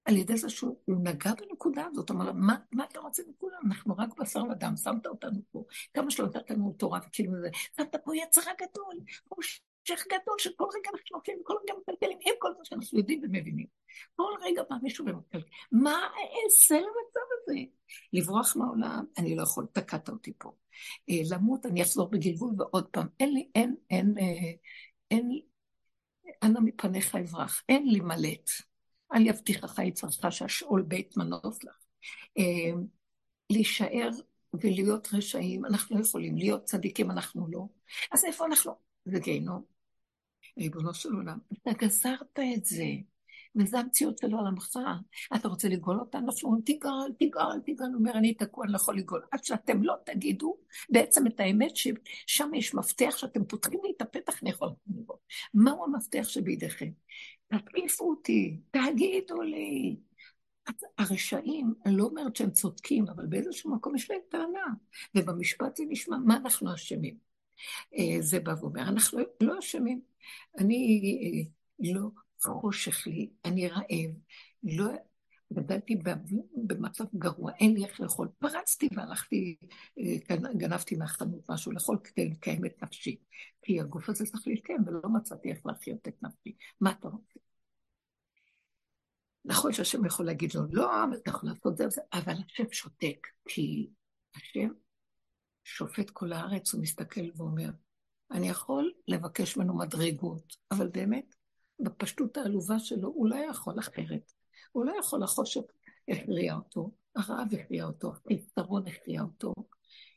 על ידי זה שהוא נגע בנקודה הזאת, אמר לה, מה, מה אתה רוצה מכולם? אנחנו רק בשר ודם, שמת אותנו פה, כמה שלא נתת לנו תורה וכאילו זה, שמת פה יצרה גדול, המשך גדול של כל רגע אנחנו הולכים, כל רגע מקלקלים, עם כל מה שאנחנו יודעים ומבינים. כל רגע בא מישהו ומקלקל. מה אעשה למצב הזה? לברוח מהעולם, אני לא יכול, תקעת אותי פה. אה, למות, אני אחזור בגלגול ועוד פעם. אין לי, אין, אין, אה, אין, אין אנא מפניך אברח, אין לי מלט. אל יבטיחך יצרך שהשאול בית מנוס לך. אה, להישאר ולהיות רשעים, אנחנו לא יכולים, להיות צדיקים אנחנו לא. אז איפה אנחנו? זה גיהנום. ריבונו של עולם, אתה גזרת את זה, וזו המציאות של עולמך. אתה רוצה לגאול אותנו? אנחנו אומרים, תגאל, תגאל, תגאל. הוא אומר, אני תקוע, אני לא יכול לגאול. עד שאתם לא תגידו בעצם את האמת, ששם יש מפתח שאתם פותחים לי את הפתח, אני יכול לגאול. מהו המפתח שבידיכם? תתקיפו אותי, תגידו לי. הרשעים, אני לא אומרת שהם צודקים, אבל באיזשהו מקום יש להם טענה. ובמשפט זה נשמע, מה אנחנו אשמים? אה, זה בא ואומר, אנחנו לא אשמים. אני אה, לא חושך לי, אני רעב, לא גדלתי במצב גרוע, אין לי איך לאכול. פרצתי והלכתי, אה, גנבתי מהחנות משהו לאכול כדי לקיים את נפשי. כי הגוף הזה צריך להתקיים, ולא מצאתי איך להחיות את נפשי. מה אתה רוצה? נכון שהשם יכול להגיד לו, לא, אבל אתה יכול לעשות זה וזה, אבל השם שותק, כי השם שופט כל הארץ, הוא מסתכל ואומר, אני יכול לבקש ממנו מדרגות, אבל באמת, בפשטות העלובה שלו, הוא לא יכול אחרת. הוא לא יכול, החושך הכריע אותו, הרעב הכריע אותו, החיסרון הכריע אותו,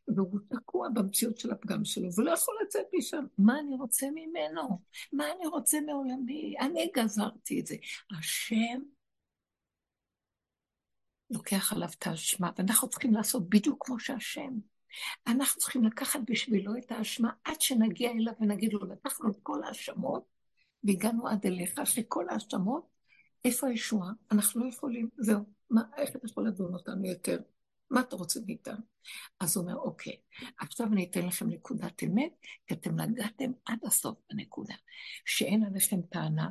והוא תקוע במציאות של הפגם שלו, ולא יכול לצאת משם. מה אני רוצה ממנו? מה אני רוצה מעולמי? אני גזרתי את זה. השם לוקח עליו את האשמה, ואנחנו צריכים לעשות בדיוק כמו שהשם. אנחנו צריכים לקחת בשבילו את האשמה עד שנגיע אליו ונגיד לו, לקחנו את כל האשמות והגענו עד אליך, אחרי כל האשמות, איפה הישועה? אנחנו לא יכולים, זהו, מה, איך אתה יכול לדון אותנו יותר? מה אתה רוצה מאיתנו? אז הוא אומר, אוקיי, עכשיו אני אתן לכם נקודת אמת, כי אתם נגעתם עד הסוף בנקודה, שאין עליכם טענה,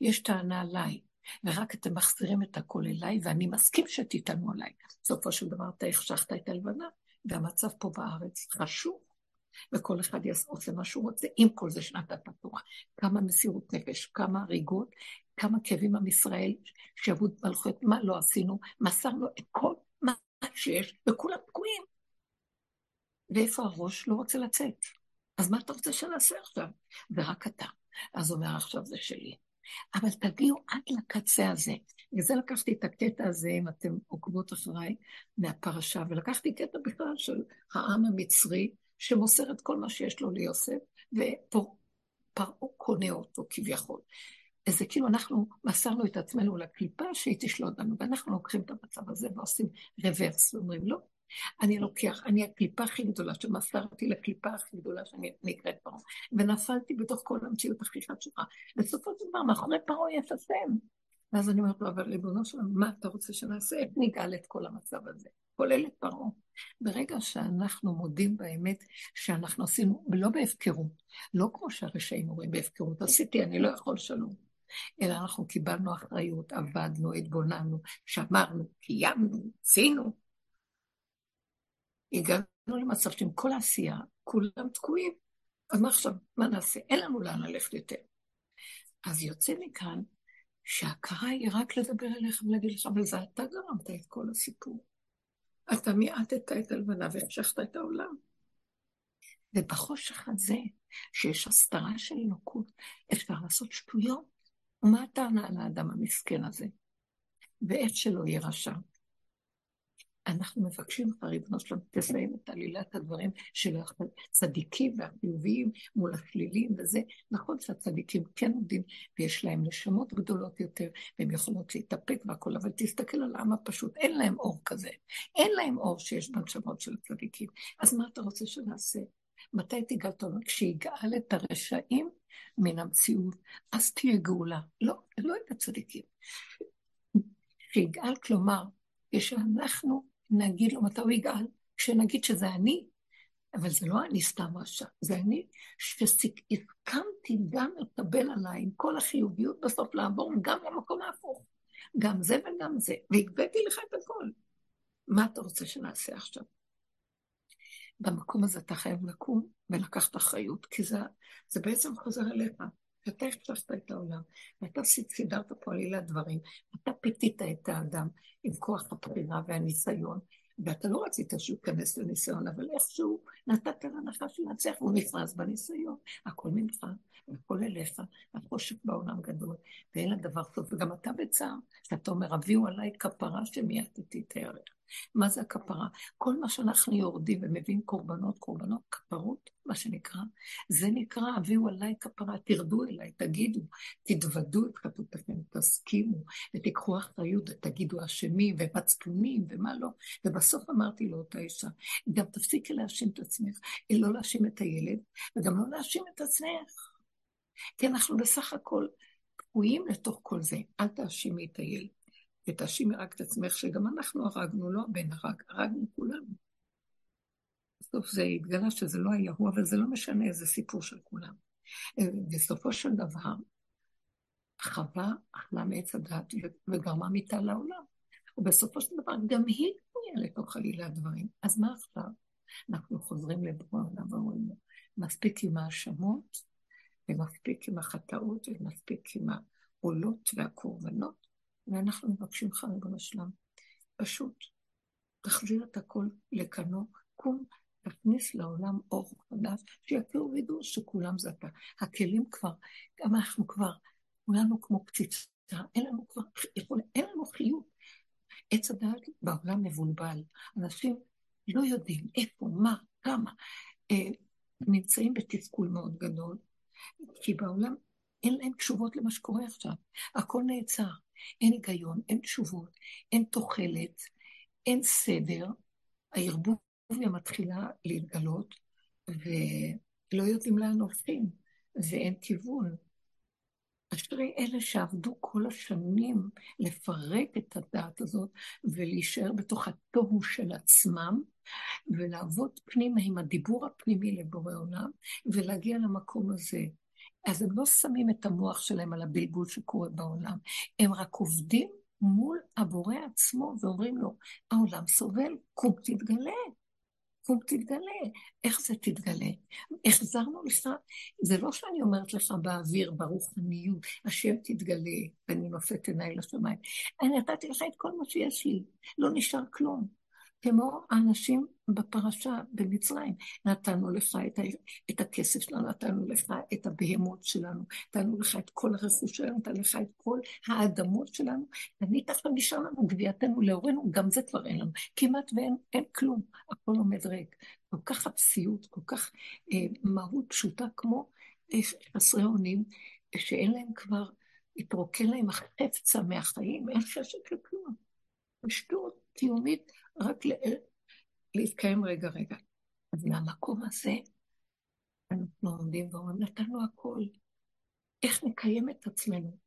יש טענה עליי, ורק אתם מחזירים את הכל אליי, ואני מסכים שתטענו עליי. בסופו של דבר אתה החשכת את הלבנה, והמצב פה בארץ חשוב, וכל אחד עושה מה שהוא רוצה, עם כל זה שנת הפתוח. כמה מסירות נפש, כמה הריגות, כמה כאבים עם ישראל, שעבוד מלכות, מה לא עשינו, מסרנו את כל מה שיש, וכולם תקועים. ואיפה הראש? לא רוצה לצאת. אז מה אתה רוצה שנעשה עכשיו? ורק אתה. אז אומר, עכשיו זה שלי. אבל תגיעו עד לקצה הזה. וזה לקחתי את הקטע הזה, אם אתם עוקבות אחריי, מהפרשה, ולקחתי קטע בכלל של העם המצרי, שמוסר את כל מה שיש לו ליוסף, ופרעה קונה אותו כביכול. זה כאילו אנחנו מסרנו את עצמנו לקליפה שהיא תשלוט בנו, ואנחנו לוקחים את המצב הזה ועושים רוורס, ואומרים לא, אני לוקח, אני הקליפה הכי גדולה שמסרתי לקליפה הכי גדולה שאני נקראת פרעה, ונפלתי בתוך כל המציאות הכי חשובה. בסופו של דבר, מאחורי פרעה יש השם. ואז אני אומרת לו, אבל ריבונו שלנו, מה אתה רוצה שנעשה? איך נגאל את כל המצב הזה? כולל את פרעה. ברגע שאנחנו מודים באמת שאנחנו עשינו, לא בהפקרות, לא כמו שהרשעים אומרים בהפקרות, עשיתי, אני לא יכול שלום. אלא אנחנו קיבלנו אחריות, עבדנו, התבוננו, שמרנו, קיימנו, עשינו. הגענו למצב שעם כל העשייה, כולם תקועים. אז מה עכשיו, מה נעשה? אין לנו לאן ללכת יותר. אז יוצא מכאן שההכרה היא רק לדבר אליך ולהגיד לך, אבל זה אתה גרמת את כל הסיפור. אתה מיעטת את הלבנה והמשכת את העולם. ובחושך הזה, שיש הסתרה של אלוקות, אפשר לעשות שטויות. ומה הטענה על האדם המסכן הזה? ואיך שלא יהיה רשע. אנחנו מבקשים לך, ריבונו שלום, תסיים את עלילת הדברים של הצדיקים והחיוביים מול השלילים וזה. נכון שהצדיקים כן עומדים ויש להם נשמות גדולות יותר, והן יכולות להתאפק והכול, אבל תסתכל על העם הפשוט, אין להם אור כזה. אין להם אור שיש בנשמות של הצדיקים. אז מה אתה רוצה שנעשה? מתי תגאל תאמר? כשיגאל את הרשעים מן המציאות, אז תהיה גאולה. לא, לא את הצדיקים. שיגאל, כלומר, כשאנחנו נגיד לו מתי הוא יגאל, כשנגיד שזה אני, אבל זה לא אני סתם רשע, זה אני שהסכמתי גם לקבל עליי עם כל החיוביות בסוף לעבור גם למקום ההפוך. גם זה וגם זה, והגביתי לך את הכל. מה אתה רוצה שנעשה עכשיו? במקום הזה אתה חייב לקום ולקחת אחריות, כי זה, זה בעצם חוזר אליך. אתה הכתבת את העולם, ואתה סידרת פה עלילת דברים, אתה פיתית את האדם עם כוח הבחירה והניסיון, ואתה לא רצית שהוא ייכנס לניסיון, אבל איכשהו נתת להנחה שינצח, והוא נפרס בניסיון. הכל ממך, הכל אליך, החושך בעולם גדול, ואין לדבר טוב. וגם אתה בצער, שאתה אומר, הביאו עליי כפרה שמיד תתארך. מה זה הכפרה? כל מה שאנחנו יורדים ומביאים קורבנות, קורבנות, כפרות, מה שנקרא, זה נקרא, הביאו עליי כפרה, תרדו אליי, תגידו, תתוודו את חטאותיכם, תסכימו, ותיקחו אחריות, ותגידו אשמים, ומצפונים, ומה לא. ובסוף אמרתי לאותה אישה, גם תפסיקי להאשים את עצמך, לא להאשים את הילד, וגם לא להאשים את עצמך. כי אנחנו בסך הכל תקועים לתוך כל זה. אל תאשימי את הילד. ותאשימי רק את עצמך שגם אנחנו הרגנו, לא הבן הרג, הרגנו כולנו. בסוף זה התגלה שזה לא היה הוא, אבל זה לא משנה, זה סיפור של כולם. בסופו של דבר, חווה אכלה מעץ הדת וגרמה מיתה לעולם. ובסופו של דבר גם היא קרויה לתוך עלילת דברים. אז מה עכשיו? אנחנו חוזרים לבורא העולם ואומרים מספיק עם ההאשמות, ומספיק עם החטאות, ומספיק עם העולות והקורבנות, ואנחנו מבקשים לך, ריבונו שלם, פשוט תחזיר את הכל לכנו, קום, תכניס לעולם אור חדש, שיכירו וידעו שכולם זה אתה. הכלים כבר, גם אנחנו כבר, כולנו כמו פציצה, אין לנו כבר, יכול, אין לנו חיות. עץ הדעת בעולם מבולבל. אנשים לא יודעים איפה, מה, כמה. אה, נמצאים בתסכול מאוד גדול, כי בעולם אין להם תשובות למה שקורה עכשיו. הכל נעצר. אין היגיון, אין תשובות, אין תוחלת, אין סדר, הערבוביה מתחילה להתגלות, ולא יודעים לאן הולכים, ואין כיוון. אשרי אלה שעבדו כל השנים לפרק את הדעת הזאת ולהישאר בתוך התוהו של עצמם, ולעבוד פנימה עם הדיבור הפנימי לבורא עולם, ולהגיע למקום הזה. אז הם לא שמים את המוח שלהם על הבלבול שקורה בעולם, הם רק עובדים מול הבורא עצמו ואומרים לו, העולם סובל, קום תתגלה, קום תתגלה. איך זה תתגלה? החזרנו לך, זה לא שאני אומרת לך באוויר, ברוחניות, השם תתגלה, ואני נושאת עיניי לשמיים. אני נתתי לך את כל מה שיש לי, לא נשאר כלום. כמו האנשים בפרשה במצרים. נתנו לך את, ה, את הכסף שלנו, נתנו לך את הבהמות שלנו, נתנו לך את כל הרכוש שלנו, נתנו לך את כל האדמות שלנו, ענית עכשיו נשאר לנו גביעתנו להורינו, גם זה כבר אין לנו. כמעט ואין אין כלום, הכל עומד ריק. כל כך אפסיות, כל כך אה, מהות פשוטה כמו אה, חסרי אונים, שאין להם כבר, התרוקן להם החפצה מהחיים, אין חשק לכלום. פשטות קיומית רק להתקיים רגע רגע. אז מהמקום הזה אנחנו עומדים ואומרים, נתנו הכל. איך נקיים את עצמנו?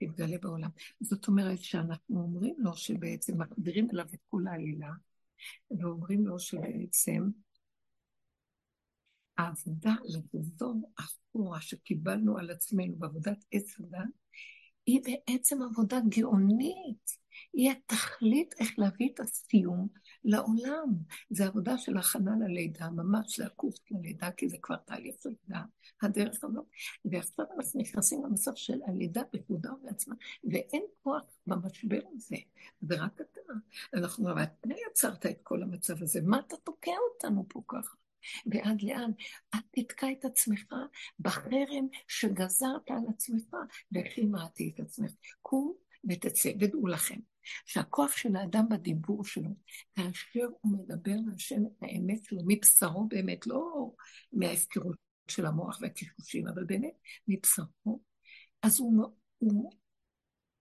תתגלה בעולם. זאת אומרת שאנחנו אומרים לו שבעצם מחדירים אליו את כל העלילה, ואומרים לו שבעצם העבודה לחזור אחורה שקיבלנו על עצמנו בעבודת עץ הדת, היא בעצם עבודה גאונית. היא התכלית איך להביא את הסיום לעולם. זה עבודה של הכנה ללידה, ממש לעקוף ללידה, כי זה כבר תהליך של לידה, הדרך הזאת. ועכשיו אנחנו נכנסים למצב של הלידה בכבודה ובעצמה, ואין כוח במשבר הזה, זה רק אתה. אנחנו, אבל אתה יצרת את כל המצב הזה, מה אתה תוקע אותנו פה ככה? ועד לאן? אל תתקע את עצמך בחרם שגזרת על עצמך, וכי מעטי את עצמך. קום ותצא, ודעו לכם, שהכוח של האדם בדיבור שלו, כאשר הוא מדבר להשם את האמת שלו, מבשרו באמת, לא מההפקרות של המוח והקשקושים, אבל באמת מבשרו, אז הוא, הוא,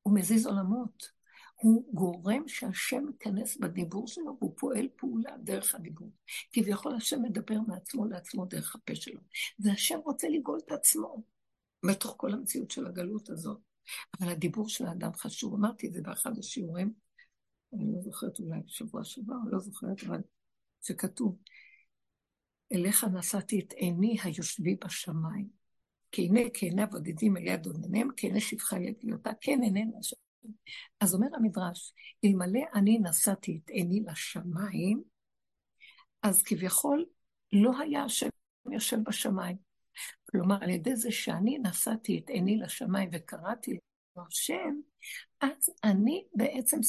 הוא מזיז עולמות. הוא גורם שהשם ייכנס בדיבור שלו, והוא פועל פעולה דרך הדיבור. כביכול השם מדבר מעצמו לעצמו דרך הפה שלו. והשם רוצה לגאול את עצמו בתוך כל המציאות של הגלות הזאת. אבל הדיבור של האדם חשוב. אמרתי את זה באחד השיעורים, אני לא זוכרת אולי בשבוע שעבר, לא זוכרת, אבל שכתוב, אליך נשאתי את עיני היושבי בשמיים. כי הנה כעיני הבודדים על יד אונניהם, כעיני שפחה יד אותה, כן איננה השם. אז אומר המדרש, אלמלא אני נשאתי את עיני לשמיים, אז כביכול לא היה השם יושב בשמיים. כלומר, על ידי זה שאני נשאתי את עיני לשמיים וקראתי לו השם, אז אני בעצם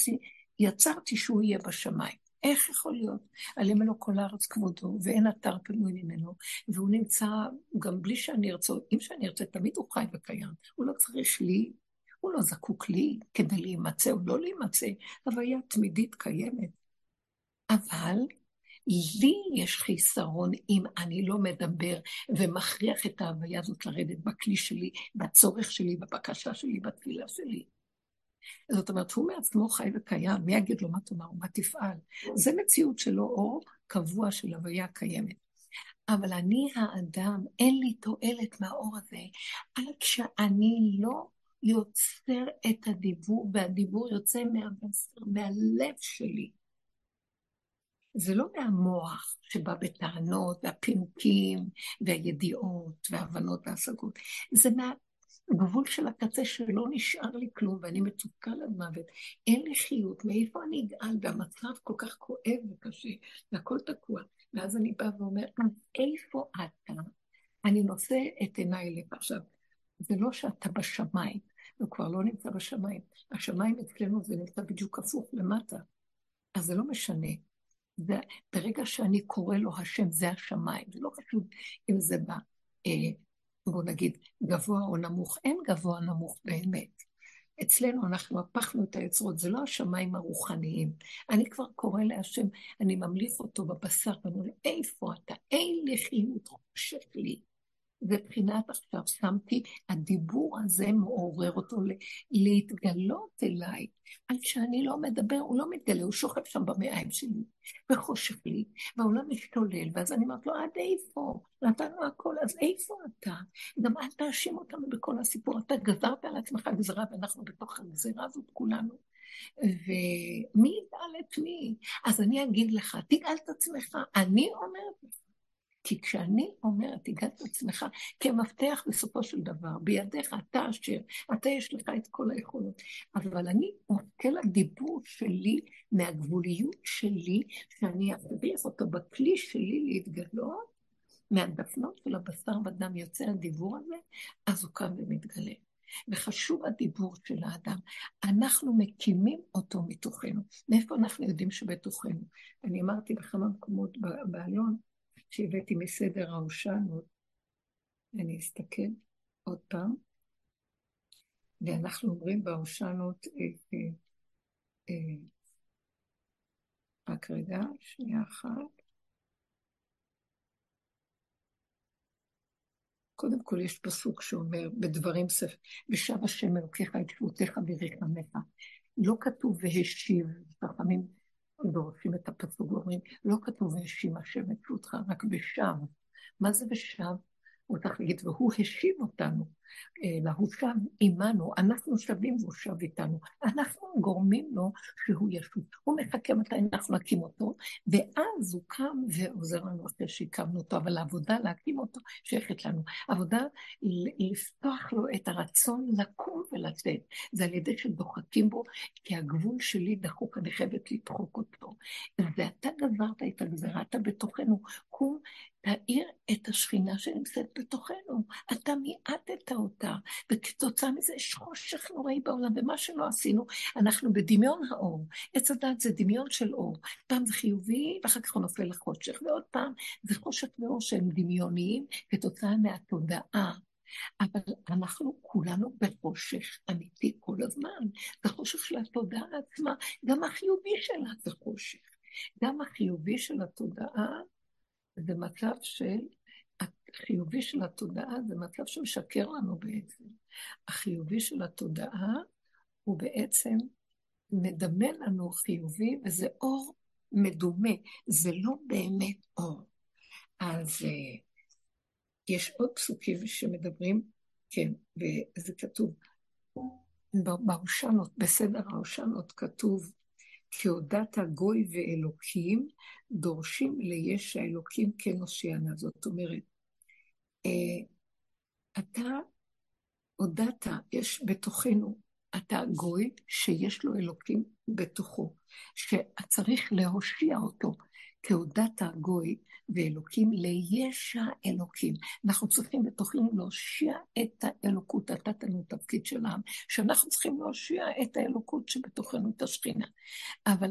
יצרתי שהוא יהיה בשמיים. איך יכול להיות? על ימינו כל הארץ כבודו, ואין אתר פנוי ממנו, והוא נמצא גם בלי שאני ארצה, אם שאני ארצה, תמיד הוא חי וקיים. הוא לא צריך לי, הוא לא זקוק לי כדי להימצא או לא להימצא, הוויה תמידית קיימת. אבל לי יש חיסרון אם אני לא מדבר ומכריח את ההוויה הזאת לרדת בכלי שלי, בצורך שלי, בבקשה שלי, בתפילה שלי. זאת אומרת, הוא מעצמו חי וקיים, מי יגיד לו מה תאמר ומה תפעל? זה מציאות שלו אור קבוע של הוויה קיימת. אבל אני האדם, אין לי תועלת מהאור הזה, עד שאני לא יוצר את הדיבור, והדיבור יוצא מהבשר, מהלב שלי. זה לא מהמוח שבא בטענות והפינוקים והידיעות וההבנות וההשגות, זה מהגבול של הקצה שלא נשאר לי כלום ואני מצוקה למוות, אין לי חיות, מאיפה אני אגאל והמצב כל כך כואב וקשה והכל תקוע. ואז אני באה ואומר, איפה אתה? אני נושא את עיניי אליך. עכשיו, זה לא שאתה בשמיים, הוא כבר לא נמצא בשמיים. השמיים אצלנו זה נמצא בדיוק הפוך למטה. אז זה לא משנה. זה, ברגע שאני קורא לו השם, זה השמיים. זה לא חשוב אם זה בא, אה, בוא נגיד, גבוה או נמוך. אין גבוה נמוך באמת. אצלנו אנחנו הפכנו את היוצרות, זה לא השמיים הרוחניים. אני כבר קורא להשם, אני ממליך אותו בבשר, ואני אומר, איפה אתה? אין לי חיות חושך לי. ובחינת עכשיו שמתי, הדיבור הזה מעורר אותו להתגלות אליי. עד שאני לא מדבר, הוא לא מתגלה, הוא שוכב שם במעיים שלי, וחושך לי, והעולם משתולל, ואז אני אומרת לו, עד איפה? נתנו הכל, אז איפה אתה? גם אל תאשים אותנו בכל הסיפור, אתה גזרת על עצמך גזרה, ואנחנו בתוך הגזרה הזאת כולנו. ומי יגאל את מי? אז אני אגיד לך, תגאל את עצמך. אני אומרת לך, כי כשאני אומרת, תיגע את עצמך כמפתח בסופו של דבר, בידיך, אתה אשר, אתה יש לך את כל היכולות. אבל אני מסתכל על דיבור שלי, מהגבוליות שלי, שאני אכריח אותו בכלי שלי להתגלות, מהדפנות של הבשר ודם יוצא הדיבור הזה, אז הוא קם ומתגלה. וחשוב הדיבור של האדם. אנחנו מקימים אותו מתוכנו. מאיפה אנחנו יודעים שבתוכנו? אני אמרתי בכמה מקומות בעליון, שהבאתי מסדר ההושענות, אני אסתכל עוד פעם, ואנחנו אומרים בהושענות, אה, אה, אה, רק רגע, שנייה אחת. קודם כל יש פסוק שאומר בדברים ספר, ושב השם אלוקיך את שבותיך וריחמך. לא כתוב והשיב, חכמים דורשים את הפסוק ואומרים, לא כתוב והשיב השם את שבותך, רק ושב. מה זה ושב? הוא צריך להגיד, והוא השיב אותנו, אלא הוא שב עמנו, אנחנו שבים והוא שב איתנו. אנחנו גורמים לו שהוא ישוב. הוא מחכה מתי אנחנו נקים אותו, ואז הוא קם ועוזר לנו אחרי שהקמנו אותו, אבל העבודה להקים אותו שייכת לנו. עבודה לפתוח לו את הרצון לקום ולצאת. זה על ידי שדוחקים בו, כי הגבול שלי דחוק, אני חייבת לדחוק אותו. ואתה גזרת את הגזרה, אתה בתוכנו. קום תאיר את השכינה שנמצאת בתוכנו. אתה מיעטת אותה, וכתוצאה מזה יש חושך נוראי בעולם, ומה שלא עשינו, אנחנו בדמיון האור. עץ הדת זה דמיון של אור. פעם זה חיובי, ואחר כך הוא נופל לחושך, ועוד פעם זה חושך ואור שהם דמיוניים כתוצאה מהתודעה. אבל אנחנו כולנו בחושך אמיתי כל הזמן. זה חושך של התודעה עצמה, גם החיובי שלה זה חושך. גם החיובי של התודעה זה מצב של, החיובי של התודעה זה מצב שמשקר לנו בעצם. החיובי של התודעה הוא בעצם מדמה לנו חיובי, וזה אור מדומה, זה לא באמת אור. אז uh, יש עוד פסוקים שמדברים, כן, וזה כתוב, בהושענות, בסדר ההושענות כתוב, כי הודעת גוי ואלוקים, דורשים ליש האלוקים הושיענה. זאת אומרת, אתה הודעת, יש בתוכנו אתה גוי שיש לו אלוקים בתוכו, שצריך להושיע אותו. כהודת הגוי ואלוקים לישע אלוקים. אנחנו צריכים בתוכנו להושיע את האלוקות, נתת לנו תפקיד של העם, שאנחנו צריכים להושיע את האלוקות שבתוכנו, את השכינה. אבל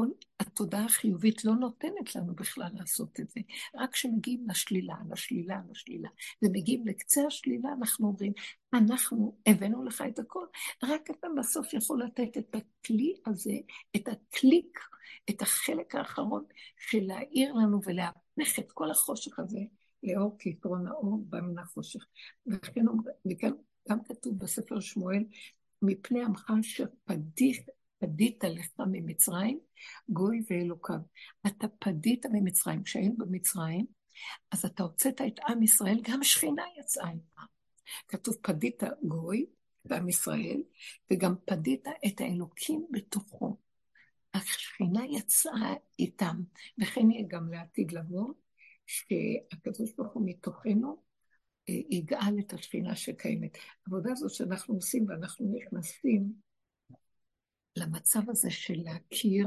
כל התודעה החיובית לא נותנת לנו בכלל לעשות את זה. רק כשמגיעים לשלילה, לשלילה, לשלילה, ומגיעים לקצה השלילה, אנחנו אומרים, אנחנו הבאנו לך את הכל, רק אתה בסוף יכול לתת את הכלי הזה, את הקליק, את החלק האחרון של להאיר לנו ולהפך את כל החושך הזה לאור כיתרון האור בא מן החושך. וכן, וכן גם כתוב בספר שמואל, מפני עמך אשר פדיך פדית לך ממצרים, גוי ואלוקיו. אתה פדית ממצרים. כשהיינו במצרים, אז אתה הוצאת את עם ישראל, גם שכינה יצאה עימה. כתוב פדית גוי ועם ישראל, וגם פדית את האלוקים בתוכו. השכינה יצאה איתם, וכן יהיה גם לעתיד לבוא, שהקדוש ברוך הוא מתוכנו אה, יגאל את השכינה שקיימת. העבודה הזאת שאנחנו עושים ואנחנו נכנסים, למצב הזה של להכיר,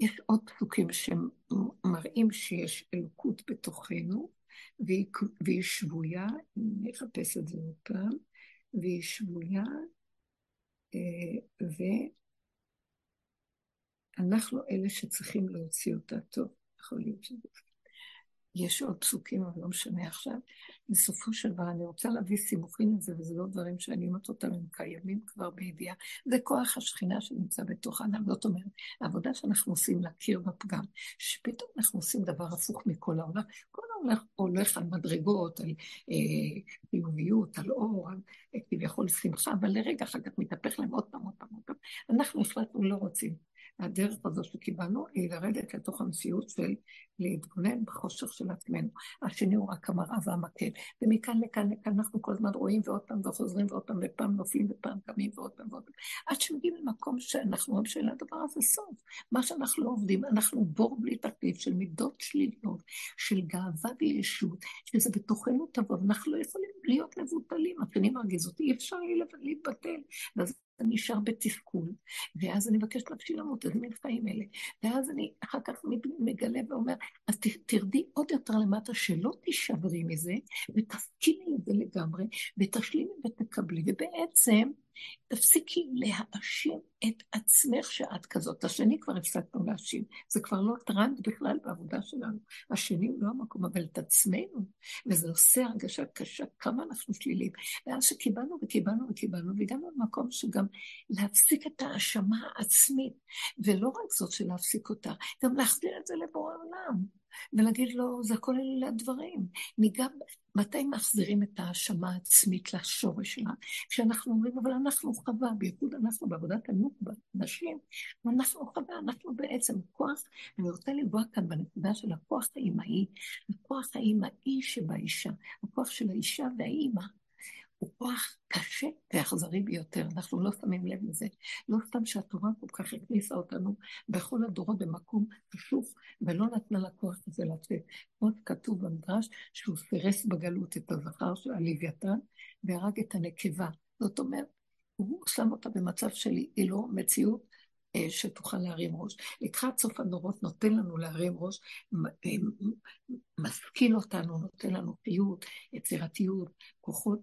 יש עוד פסוקים שמראים שיש אלוקות בתוכנו, והיא, והיא שבויה, אני אחפש את זה עוד פעם, והיא שבויה, אה, ואנחנו אלה שצריכים להוציא אותה טוב. יכול להיות שזה יש עוד פסוקים, אבל לא משנה עכשיו. בסופו של דבר, אני רוצה להביא סימוכים לזה, וזה לא דברים שאני אומרת אותם, הם קיימים כבר בידיעה. זה כוח השכינה שנמצא בתוך האדם. זאת אומרת, העבודה שאנחנו עושים להכיר בפגם, שפתאום אנחנו עושים דבר הפוך מכל העולם. כל העולם הולך על מדרגות, על אה, חיוביות, על אור, על אה, כביכול שמחה, אבל לרגע אחר כך מתהפך להם עוד פעם, עוד פעם, עוד פעם. אנחנו החלטנו לא רוצים. הדרך הזו שקיבלנו היא לרדת לתוך המציאות של להתבונן בחושך של עצמנו. השני הוא רק המראה והמקל. ומכאן לכאן לכאן אנחנו כל הזמן רואים ועוד פעם וחוזרים ועוד פעם ופעם נופלים ופעם קמים ועוד פעם ועוד פעם. עד שמגיעים למקום שאנחנו רואים שאין לדבר הזה סוף. מה שאנחנו לא עובדים, אנחנו בור בלי תחליף של מידות שליליות, של גאווה וישות, שזה בתוכנו תבוא, ואנחנו לא יכולים להיות מבוטלים. השני מרגיז אותי, אי אפשר להתבטל. ואז אני נשאר בתפקול, ואז אני מבקשת נפשי למות, איזה מין חיים אלה. ואז אני אחר כך מגלה ואומר, אז תרדי עוד יותר למטה, שלא תישברי מזה, ותסכימי לזה לגמרי, ותשלימי ותקבלי, ובעצם תפסיקי להאשים את עצמך שאת כזאת. השני כבר הפסקנו להאשים, זה כבר לא טרנד בכלל בעבודה שלנו. השני הוא לא המקום, אבל את עצמנו, וזה עושה הרגשה קשה, כמה אנחנו שלילים. ואז שקיבלנו וקיבלנו וקיבלנו, והגענו למקום שגם להפסיק את ההאשמה העצמית, ולא רק זאת של להפסיק אותה, גם להחזיר את זה לבורא עולם. ולהגיד לו, זה הכל אלה הדברים. ניגע, מתי מחזירים את האשמה העצמית לשורש שלה? כשאנחנו אומרים, אבל אנחנו חווה, בייחוד אנחנו בעבודת הנוקבה, נשים, ואנחנו חווה, אנחנו בעצם כוח, אני רוצה לגוע כאן בנקודה של הכוח האימהי, הכוח האימהי שבאישה, הכוח של האישה והאימא. הוא כוח קשה ואכזרי ביותר, אנחנו לא שמים לב לזה. לא סתם שהתורה כל כך הכניסה אותנו בכל הדורות במקום חשוב, ולא נתנה לכוח הזה לצאת. עוד כתוב במדרש שהוא סירס בגלות את הזכר של הלוויתן והרג את הנקבה. זאת אומרת, הוא שם אותה במצב של לא מציאות שתוכל להרים ראש. לקראת סוף הדורות נותן לנו להרים ראש, אה, משכיל אותנו, נותן לנו חיות, יצירתיות, כוחות,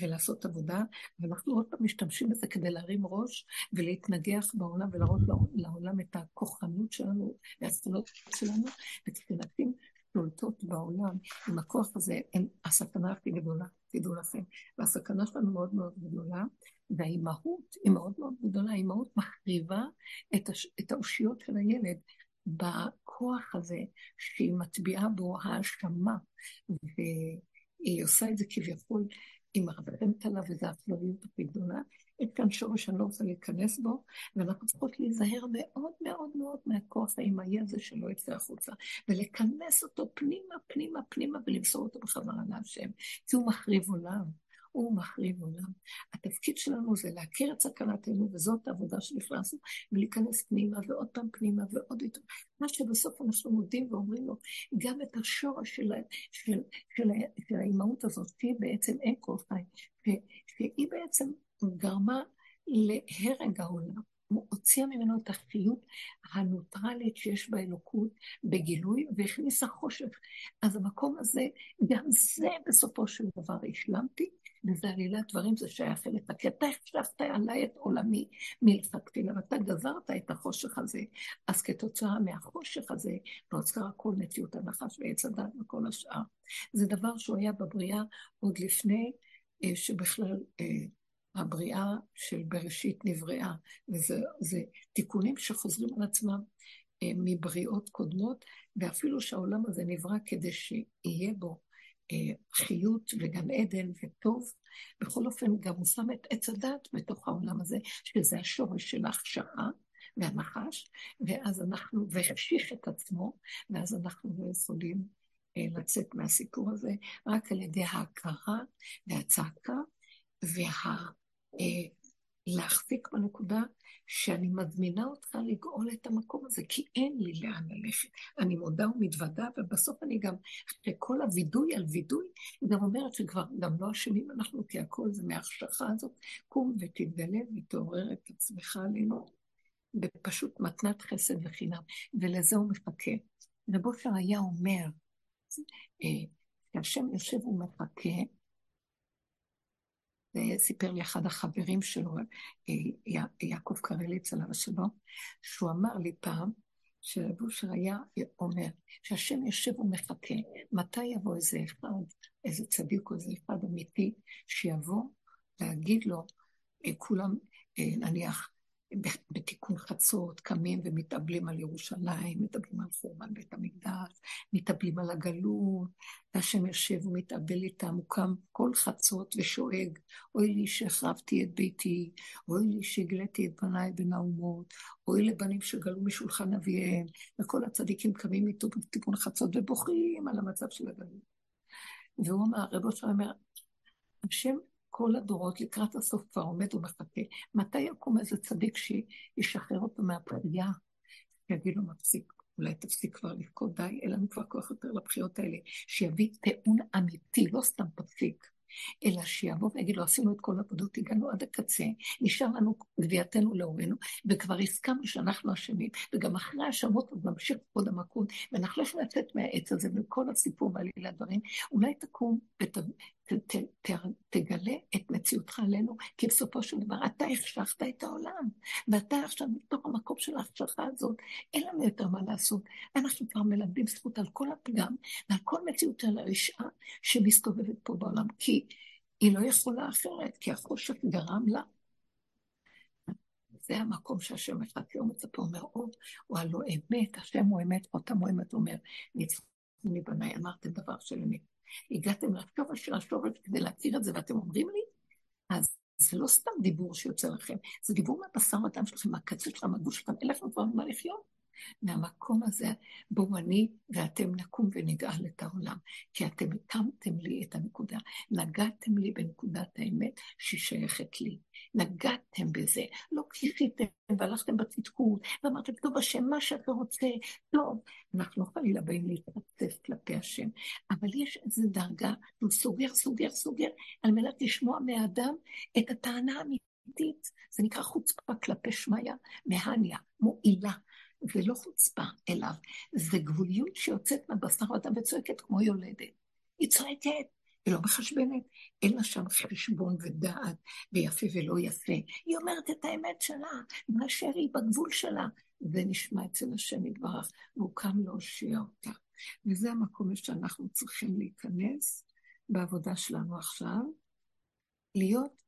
ולעשות עבודה, ואנחנו עוד פעם משתמשים בזה כדי להרים ראש ולהתנגח בעולם ולהראות לעולם את הכוחנות שלנו והסטלות שלנו, וכשנשים שולטות בעולם, עם הכוח הזה, הסכנה הכי גדולה, תדעו לכם. והסכנה שלנו מאוד מאוד גדולה, והאימהות היא מאוד מאוד גדולה, האימהות מחריבה את, הש... את האושיות של הילד בכוח הזה שהיא מטביעה בו האשמה, והיא עושה את זה כביכול היא מרחמת עליו, וזו האכזריות הכי גדולה. יש כאן שורש שאני לא רוצה להיכנס בו, ואנחנו צריכות להיזהר מאוד מאוד מאוד מהכוח האימהי הזה שלא יצא החוצה, ולכנס אותו פנימה, פנימה, פנימה, ולמסור אותו בחזרה להשם, כי הוא מחריב עולם. הוא מחריב עולם. התפקיד שלנו זה להכיר את סכנתנו, וזאת העבודה שנכנסנו, ולהיכנס פנימה ועוד פעם פנימה ועוד יותר. מה שבסוף אנחנו מודים ואומרים לו, גם את השורש של, של, של, של האימהות הזאת, שהיא בעצם אין כל חי, שהיא בעצם גרמה להרג העולם. הוא הוציאה ממנו את החיות הנוטרלית שיש באלוקות בגילוי והכניסה חושך. אז המקום הזה, גם זה בסופו של דבר השלמתי, וזה עלילת דברים, זה שייך אליך, כי אתה החשבת עליי את עולמי מלכתחילה, ואתה גזרת את החושך הזה. אז כתוצאה מהחושך הזה, נוצר כל מציאות הנחש ועץ הדת וכל השאר. זה דבר שהוא היה בבריאה עוד לפני אה, שבכלל אה, הבריאה של בראשית נבראה, וזה תיקונים שחוזרים על עצמם אה, מבריאות קודמות, ואפילו שהעולם הזה נברא כדי שיהיה בו חיות וגן עדן וטוב. בכל אופן, גם הוא שם את עץ הדת בתוך העולם הזה, שזה השורש של ההכשרה והנחש, ואז אנחנו, והחשיך את עצמו, ואז אנחנו לא יכולים אה, לצאת מהסיפור הזה, רק על ידי ההכרה והצעקה וה... להחזיק בנקודה שאני מזמינה אותך לגאול את המקום הזה, כי אין לי לאן ללכת. אני מודה ומתוודה, ובסוף אני גם, אחרי כל הווידוי על וידוי, גם אומרת שכבר גם לא אשמים אנחנו, כי הכל זה מההחשכה הזאת. קום ותתגלה ותעורר את עצמך עלינו, בפשוט מתנת חסד וחינם, ולזה הוא מחכה. רב היה אומר, אה, כשהשם יושב ומחכה, סיפר לי אחד החברים שלו, אה, יעקב קרליץ עליו השלום, שהוא אמר לי פעם, שרב היה אומר, שהשם יושב ומחכה, מתי יבוא איזה אחד, איזה צדיק או איזה אחד אמיתי, שיבוא להגיד לו, אה, כולם, אה, נניח, בתיקון חצות קמים ומתאבלים על ירושלים, מתאבלים על חורבן בית המקדש, מתאבלים על הגלות, והשם יושב ומתאבל איתם, הוא קם כל חצות ושואג, אוי לי שהחרבתי את ביתי, אוי לי שהגליתי את בניי בין האומות, אוי לבנים שגלו משולחן אביהם, וכל הצדיקים קמים איתו בתיקון חצות ובוכים על המצב של הגלות. והוא אמר, רב אושר אומר, השם כל הדורות לקראת הסוף כבר עומד ומחכה. מתי יקום איזה צדיק שישחרר אותו מהפגיעה? יגיד לו, מפסיק, אולי תפסיק כבר לבכות, די, אין לנו כבר כוח יותר לבחירות האלה. שיביא טיעון אמיתי, לא סתם תפסיק. אלא שיבוא ויגיד לו, עשינו את כל העבודות, הגענו עד הקצה, נשאר לנו גבייתנו להורינו, וכבר הסכמנו שאנחנו אשמים, וגם אחרי האשמות עוד נמשיך עוד המכות, ונחלף לצאת מהעץ הזה, וכל הסיפור ועלילה דברים, אולי תקום ות, ת, ת, ת, תגלה את מציאותך עלינו, כי בסופו של דבר אתה החשכת את העולם, ואתה עכשיו בתוך המקום של ההחשכה הזאת, אין לנו יותר מה לעשות. אנחנו כבר מלמדים זכות על כל הפגם ועל כל מציאות של הרשעה שמסתובבת פה בעולם, כי היא לא יכולה אחרת, כי החושך גרם לה. זה המקום שהשם מחכה ומצפה, אומר, או, הוא הלא אמת, השם הוא אמת, אותם הוא אמת, הוא אומר, ניצחו מבניי, אמרתם דבר של אמת. הגעתם לשורש של השורש כדי להכיר את זה, ואתם אומרים לי, אז זה לא סתם דיבור שיוצא לכם, זה דיבור מהבשר ודם שלכם, מהקצה שלכם, מהגוש שלכם, אין לכם כבר מה לחיות. מהמקום הזה, בואו אני ואתם נקום ונגאל את העולם. כי אתם הקמתם לי את הנקודה, נגעתם לי בנקודת האמת שהיא שייכת לי. נגעתם בזה, לא כיחיתם והלכתם בצדקות, ואמרתם, טוב השם, מה שאתה רוצה, טוב. אנחנו חלילה באים להתרצף כלפי השם, אבל יש איזו דרגה שהוא סוגר, סוגר, סוגר, על מנת לשמוע מהאדם את הטענה האמיתית. זה נקרא חוצפה כלפי שמיא, מהניה, מועילה. זה לא חוצפה אליו, זה גבוליות שיוצאת מהבשר ודם וצועקת כמו יולדת. היא צועקת, היא לא מחשבנת, אין לה שם חשבון ודעת ויפה ולא יפה. היא אומרת את האמת שלה, באשר היא בגבול שלה. זה נשמע אצל השם יתברך, והוא קם להושיע אותה. וזה המקום שאנחנו צריכים להיכנס בעבודה שלנו עכשיו, להיות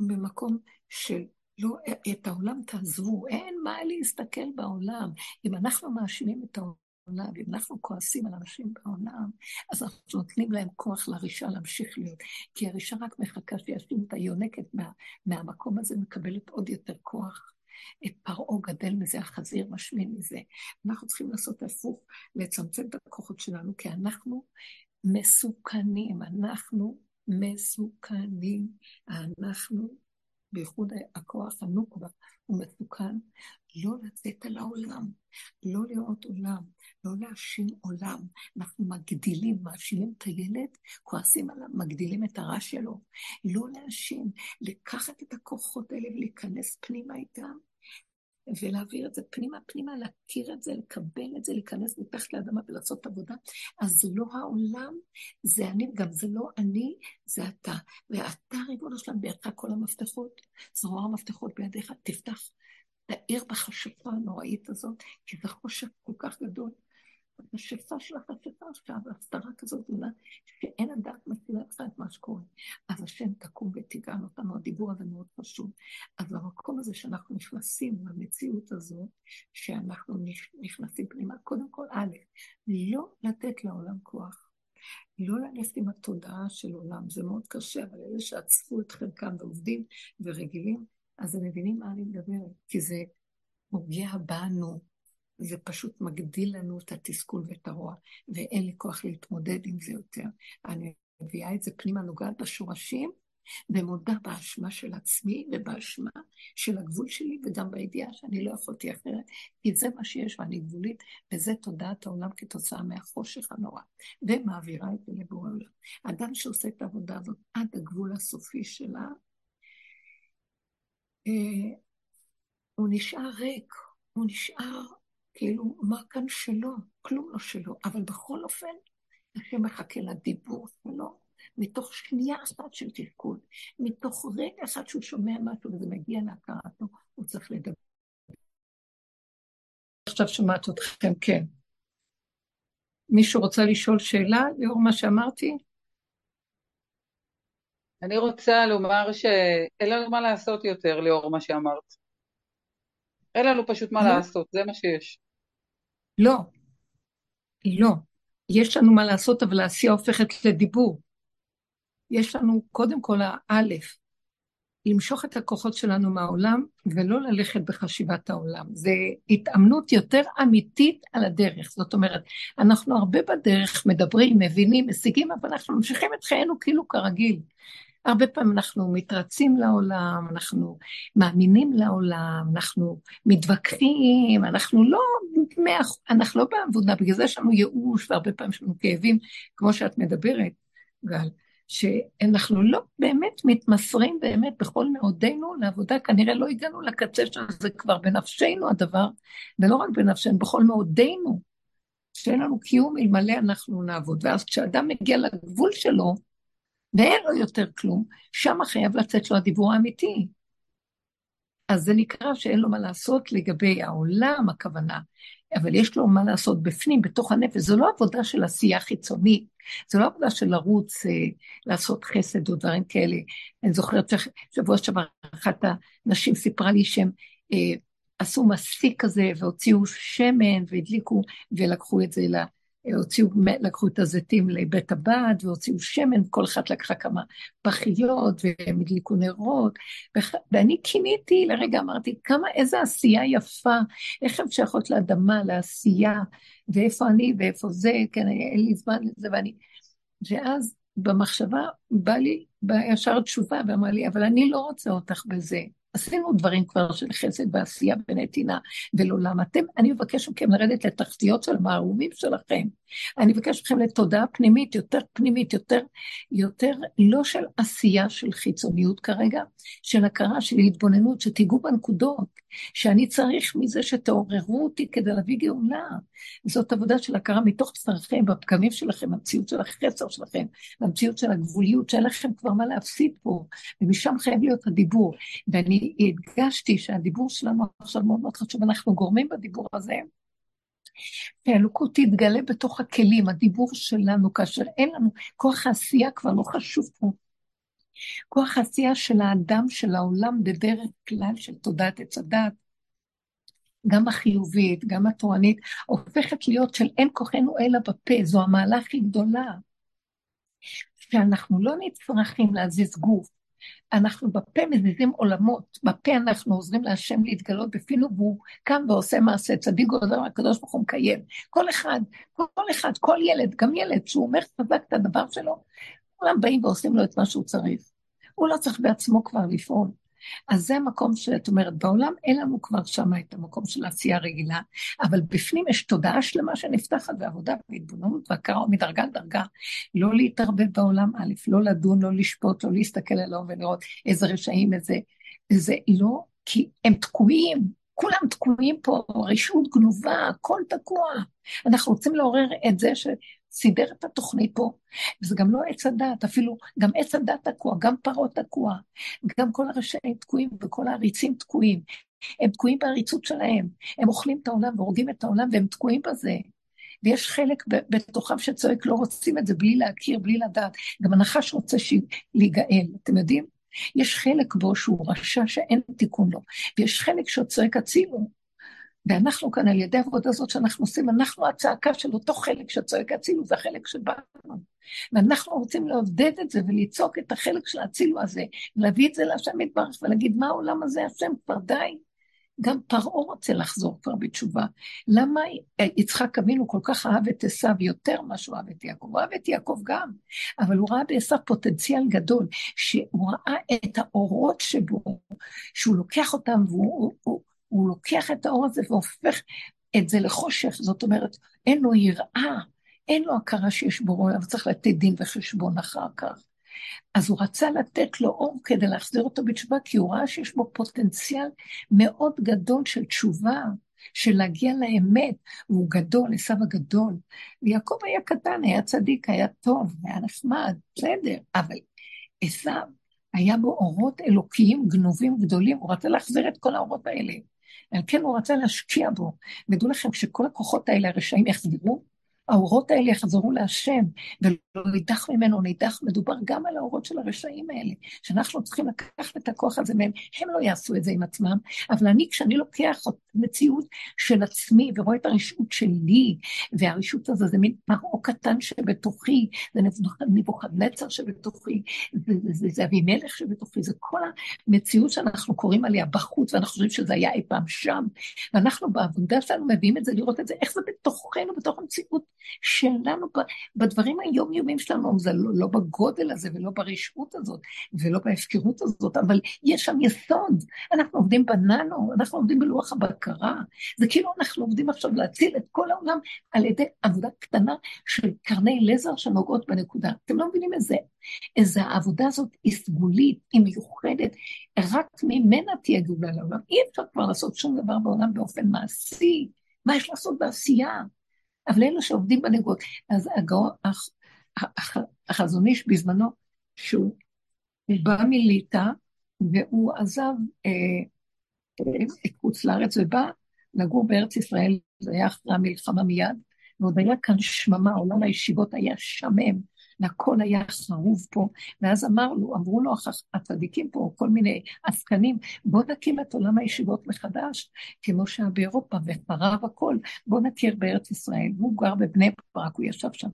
במקום של לא, את העולם תעזבו, אין מה להסתכל בעולם. אם אנחנו מאשימים את העולם, אם אנחנו כועסים על אנשים בעולם, אז אנחנו נותנים להם כוח לרישה להמשיך להיות. כי הרישה רק מחכה שישימו את היונקת מה, מהמקום הזה, מקבלת עוד יותר כוח. את פרעה גדל מזה, החזיר משמין מזה. אנחנו צריכים לעשות הפוך, לצמצם את הכוחות שלנו, כי אנחנו מסוכנים, אנחנו מסוכנים, אנחנו, בייחוד הכוח הנוקבה, הוא מסוכן, לא לצאת על העולם, לא לראות עולם, לא להאשים עולם. אנחנו מגדילים, מאשימים את הילד, כועסים עליו, מגדילים את הרע שלו. לא להאשים, לקחת את הכוחות האלה ולהיכנס פנימה איתם, ולהעביר את זה פנימה פנימה, להכיר את זה, לקבל את זה, להיכנס מתחת לאדמה ולעשות עבודה. אז זה לא העולם, זה אני, גם זה לא אני, זה אתה. ואתה, ריבונו שלנו, בידך כל המפתחות, זרוע המפתחות בידיך, תפתח, תאיר בחשיפה הנוראית הזאת, כי זה חושך כל כך גדול. השפע של החשיפה עכשיו, הסתרה כזאת גדולה, שאין הדעת מצילה לך את מה שקורה. אז השם תקום ותגאל אותנו, הדיבור הזה מאוד חשוב. אז במקום הזה שאנחנו נכנסים למציאות הזאת, שאנחנו נכנסים פנימה, קודם כל, א', לא לתת לעולם כוח. לא ללכת עם התודעה של עולם, זה מאוד קשה, אבל אלה שעצפו את חלקם ועובדים ורגילים, אז הם מבינים מה אני מדברת, כי זה פוגע בנו, זה פשוט מגדיל לנו את התסכול ואת הרוע, ואין לי כוח להתמודד עם זה יותר. אני מביאה את זה פנימה, נוגעת בשורשים, ומודה באשמה של עצמי ובאשמה של הגבול שלי, וגם בידיעה שאני לא יכולתי אחרת, כי זה מה שיש ואני גבולית, וזה תודעת העולם כתוצאה מהחושך הנורא, ומעבירה את זה לבורא עולם. אדם שעושה את העבודה הזאת עד הגבול הסופי שלה, אה, הוא נשאר ריק, הוא נשאר כאילו, מה כאן שלו? כלום לא שלו. אבל בכל אופן, השם מחכה לדיבור שלו, מתוך שנייה אחת של תפקוד, מתוך רגע אחד שהוא שומע משהו וזה מגיע להכרתו, הוא צריך לדבר. עכשיו שומעת אתכם, כן. מישהו רוצה לשאול שאלה לאור מה שאמרתי? אני רוצה לומר שאין לנו מה לעשות יותר לאור מה שאמרת. אין לנו פשוט מה לא. לעשות, זה מה שיש. לא, לא. יש לנו מה לעשות, אבל העשייה הופכת לדיבור. יש לנו קודם כל האלף, למשוך את הכוחות שלנו מהעולם ולא ללכת בחשיבת העולם. זה התאמנות יותר אמיתית על הדרך. זאת אומרת, אנחנו הרבה בדרך מדברים, מבינים, משיגים, אבל אנחנו ממשיכים את חיינו כאילו כרגיל. הרבה פעמים אנחנו מתרצים לעולם, אנחנו מאמינים לעולם, אנחנו מתווכחים, אנחנו לא, אנחנו לא בעבודה, בגלל זה יש לנו ייאוש והרבה פעמים יש לנו כאבים, כמו שאת מדברת, גל, שאנחנו לא באמת מתמסרים באמת בכל מאודנו לעבודה, כנראה לא הגענו לקצה שזה כבר בנפשנו הדבר, ולא רק בנפשנו, בכל מאודנו, שאין לנו קיום אלמלא אנחנו נעבוד. ואז כשאדם מגיע לגבול שלו, ואין לו יותר כלום, שם חייב לצאת לו הדיבור האמיתי. אז זה נקרא שאין לו מה לעשות לגבי העולם, הכוונה, אבל יש לו מה לעשות בפנים, בתוך הנפש. זו לא עבודה של עשייה חיצונית, זו לא עבודה של לרוץ, אה, לעשות חסד או דברים כאלה. אני זוכרת ששבוע שעבר אחת הנשים סיפרה לי שהם אה, עשו מסיק כזה והוציאו שמן והדליקו ולקחו את זה ל... הוציאו, לקחו את הזיתים לבית הבד והוציאו שמן, כל אחת לקחה כמה פחיות והם הדליקו נרות. ואני כיניתי, לרגע אמרתי, כמה, איזה עשייה יפה, איך הן שייכות לאדמה, לעשייה, ואיפה אני ואיפה זה, כן, אין לי זמן לזה, ואני... ואז במחשבה בא לי, בא ישר תשובה ואמר לי, אבל אני לא רוצה אותך בזה. עשינו דברים כבר של חסד ועשייה ונתינה ולעולם. אתם, אני מבקש מכם לרדת לתחתיות של המערומים שלכם. אני מבקש מכם לתודעה פנימית, יותר פנימית, יותר, יותר לא של עשייה של חיצוניות כרגע, של הכרה, של התבוננות, שתיגעו בנקודות, שאני צריך מזה שתעוררו אותי כדי להביא גאולה. זאת עבודה של הכרה מתוך בשרכם, בפגמים שלכם, המציאות של החסר שלכם, המציאות של הגבוליות, שאין לכם כבר מה להפסיד פה, ומשם חייב להיות הדיבור. ואני הדגשתי שהדיבור שלנו עכשיו מאוד מאוד חשוב, אנחנו גורמים בדיבור הזה שהאלוקות תתגלה בתוך הכלים, הדיבור שלנו, כאשר אין לנו, כוח העשייה כבר לא חשוב פה. כוח העשייה של האדם, של העולם, בדרך כלל של תודעת עץ הדת, גם החיובית, גם התורנית, הופכת להיות של אין כוחנו אלא בפה, זו המעלה הכי גדולה. שאנחנו לא נצרכים להזיז גוף, אנחנו בפה מזיזים עולמות, בפה אנחנו עוזרים להשם להתגלות בפינו, והוא קם ועושה מעשה, צדיק גודל, הקדוש ברוך הוא מקיים. כל אחד, כל אחד, כל ילד, גם ילד, שהוא אומר חזק את הדבר שלו, כולם באים ועושים לו את מה שהוא צריך. הוא לא צריך בעצמו כבר לפעול. אז זה המקום שאת אומרת, בעולם אין לנו כבר שם את המקום של העשייה הרגילה, אבל בפנים יש תודעה שלמה שנפתחת ועבודה והתבוננות והכרה מדרגה לדרגה. לא להתערבב בעולם, א', לא לדון, לא לשפוט, לא להסתכל עליו ולראות איזה רשעים, איזה... זה לא, כי הם תקועים, כולם תקועים פה, רשות גנובה, הכל תקוע. אנחנו רוצים לעורר את זה ש... סידר את התוכנית פה, וזה גם לא עץ הדת, אפילו גם עץ הדת תקוע, גם פרות תקוע, גם כל הרשעים תקועים וכל העריצים תקועים. הם תקועים בעריצות שלהם, הם אוכלים את העולם והורגים את העולם והם תקועים בזה. ויש חלק בתוכם שצועק, לא רוצים את זה בלי להכיר, בלי לדעת. גם הנחש רוצה להיגאל, אתם יודעים? יש חלק בו שהוא רשע שאין תיקון לו, ויש חלק שצועק הצילו, ואנחנו כאן, על ידי העבודה הזאת שאנחנו עושים, אנחנו הצעקה של אותו חלק שצועק הצילו, זה החלק שבאנו. ואנחנו רוצים לעודד את זה ולצעוק את החלק של הצילו הזה, להביא את זה להשם יתברך ולהגיד, מה העולם הזה, השם, כבר די. גם פרעה רוצה לחזור כבר בתשובה. למה יצחק אבינו כל כך אהב את עשיו יותר ממה שהוא אהב את יעקב? הוא אהב את יעקב גם, אבל הוא ראה בעשיו פוטנציאל גדול, שהוא ראה את האורות שבו, שהוא לוקח אותם והוא הוא, הוא לוקח את האור הזה והופך את זה לחושך, זאת אומרת, אין לו יראה, אין לו הכרה שיש בו רוע, אבל צריך לתת דין וחשבון אחר כך. אז הוא רצה לתת לו אור כדי להחזיר אותו בתשובה, כי הוא ראה שיש בו פוטנציאל מאוד גדול של תשובה, של להגיע לאמת, והוא גדול, עשיו הגדול. ויעקב היה קטן, היה צדיק, היה טוב, היה נחמד, בסדר, אבל עשיו, היה בו אורות אלוקיים גנובים גדולים, הוא רצה להחזיר את כל האורות האלה. על כן הוא רצה להשקיע בו. ודעו לכם, כשכל הכוחות האלה הרשעים יחזרו, האורות האלה יחזרו להשם, ולא נידח ממנו נידח, מדובר גם על האורות של הרשעים האלה, שאנחנו צריכים לקחת את הכוח הזה מהם, הם לא יעשו את זה עם עצמם, אבל אני, כשאני לוקח את המציאות של עצמי ורואה את הרשעות שלי, והרשעות הזו זה מין פרעה קטן שבתוכי, זה נבוכדנצר שבתוכי, זה, זה, זה, זה אבימלך שבתוכי, זה כל המציאות שאנחנו קוראים עליה בחוץ, ואנחנו חושבים שזה היה אי פעם שם, ואנחנו בעבודה שלנו מביאים את זה, לראות את זה, איך זה בתוכנו, בתוך המציאות שלנו בדברים היומיומיים שלנו, זה לא, לא בגודל הזה ולא ברשעות הזאת ולא בהפקרות הזאת, אבל יש שם יסוד. אנחנו עובדים בננו, אנחנו עובדים בלוח הבקרה. זה כאילו אנחנו עובדים עכשיו להציל את כל העולם על ידי עבודה קטנה של קרני לזר שנוגעות בנקודה. אתם לא מבינים איזה, איזה העבודה הזאת היא סגולית, היא מיוחדת, רק ממנה תהיה גאולה לעולם. אי אפשר כבר לעשות שום דבר בעולם באופן מעשי. מה יש לעשות בעשייה? אבל אלו שעובדים בנגות. אז החזון איש בזמנו, שהוא בא מליטא, והוא עזב אה, אה, את חוץ לארץ ובא לגור בארץ ישראל, זה היה אחרי המלחמה מיד, ועוד היה כאן שממה, עולם הישיבות היה שמם, והכל היה חרוב פה, ואז אמרנו, אמרו לו הצדיקים פה, כל מיני עסקנים, בוא נקים את עולם הישיבות מחדש, כמו שהיה באירופה, וחרב הכל, בוא נכיר בארץ ישראל. והוא גר בבני ברק, הוא ישב שם.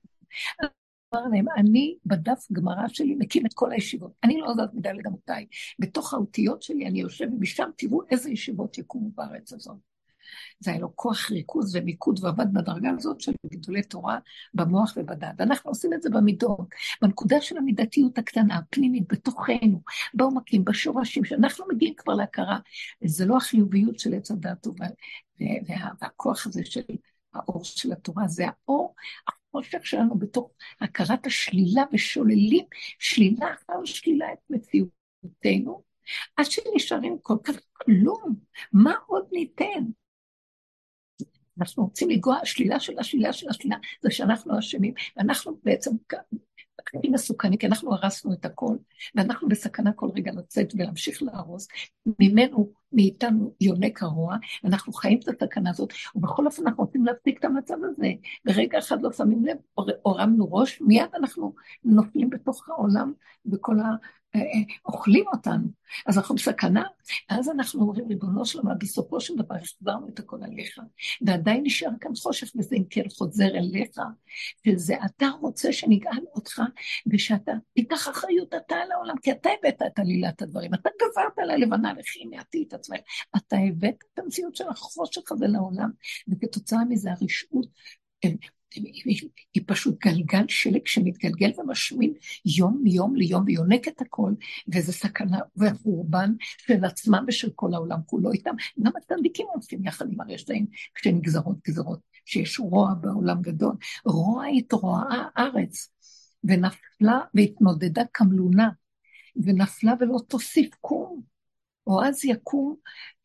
אמר להם, אני בדף גמרא שלי מקים את כל הישיבות. אני לא יודעת מדי לגמותיי. בתוך האותיות שלי אני יושב, ומשם תראו איזה ישיבות יקומו בארץ הזאת. זה היה לו כוח ריכוז ומיקוד ועבד בדרגה הזאת של גדולי תורה במוח ובדעת. אנחנו עושים את זה במידות, בנקודה של המידתיות הקטנה, הפנימית, בתוכנו, בעומקים, בשורשים, שאנחנו מגיעים כבר להכרה. זה לא החיוביות של עץ הדת וה, והכוח הזה של האור של התורה, זה האור, החושך שלנו בתוך הכרת השלילה ושוללים שלילה אחר שלילה את מציאותנו, עד שנשארים כל כך כלום, מה עוד ניתן? אנחנו רוצים לגוע, השלילה של השלילה של השלילה, זה שאנחנו אשמים, ואנחנו בעצם הכי מסוכנים, כי אנחנו הרסנו את הכל, ואנחנו בסכנה כל רגע לצאת ולהמשיך להרוס. ממנו מאיתנו יונק הרוע, אנחנו חיים את הסכנה הזאת, ובכל אופן אנחנו רוצים להפסיק את המצב הזה. ברגע אחד לא שמים לב, הורמנו ראש, מיד אנחנו נופלים בתוך העולם, וכל אוכלים אותנו, אז אנחנו בסכנה. אז אנחנו אומרים, ריבונו של עולם, בסופו של דבר החזרנו את הכל עליך, ועדיין נשאר כאן חושך, וזה אם כן חוזר אליך, וזה אתה רוצה שנגאל אותך, ושאתה תיקח אחריות אתה על העולם, כי אתה הבאת את עלילת הדברים, אתה גברת על הלבנה לכי מעטי את עצמך, אתה הבאת את המציאות של החושך הזה לעולם, וכתוצאה מזה הרשעות היא פשוט גלגל שלג שמתגלגל ומשמין יום מיום ליום ויונק את הכל, וזה סכנה וחורבן של עצמם ושל כל העולם כולו איתם. גם הצדיקים הולכים יחד עם הרשעים כשנגזרות גזרות, שיש רוע בעולם גדול. רוע התרועעה הארץ, ונפלה והתנודדה כמלונה, ונפלה ולא תוסיף קום. או אז יקום,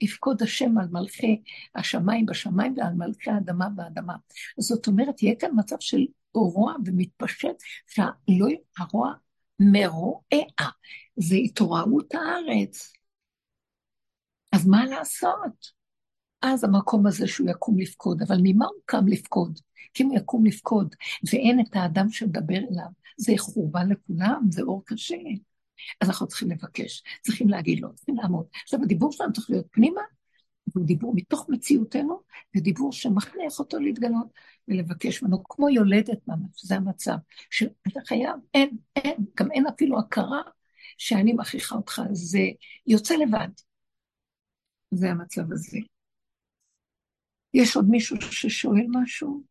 יפקוד השם על מלכי השמיים בשמיים ועל מלכי האדמה באדמה. זאת אומרת, יהיה כאן מצב של רוע ומתפשט, שהרוע מרועע, זה התעוררות הארץ. אז מה לעשות? אז המקום הזה שהוא יקום לפקוד, אבל ממה הוא קם לפקוד? כי אם הוא יקום לפקוד ואין את האדם שמדבר אליו, זה חורבן לכולם, זה אור קשה. אז אנחנו צריכים לבקש, צריכים להגיד לו, צריכים לעמוד. עכשיו, הדיבור שלנו צריך להיות פנימה, והוא דיבור מתוך מציאותנו, ודיבור שמכריח אותו להתגלות ולבקש ממנו, כמו יולדת ממש, זה המצב, שאתה חייב, אין, אין, גם אין אפילו הכרה שאני מכריחה אותך, זה יוצא לבד. זה המצב הזה. יש עוד מישהו ששואל משהו?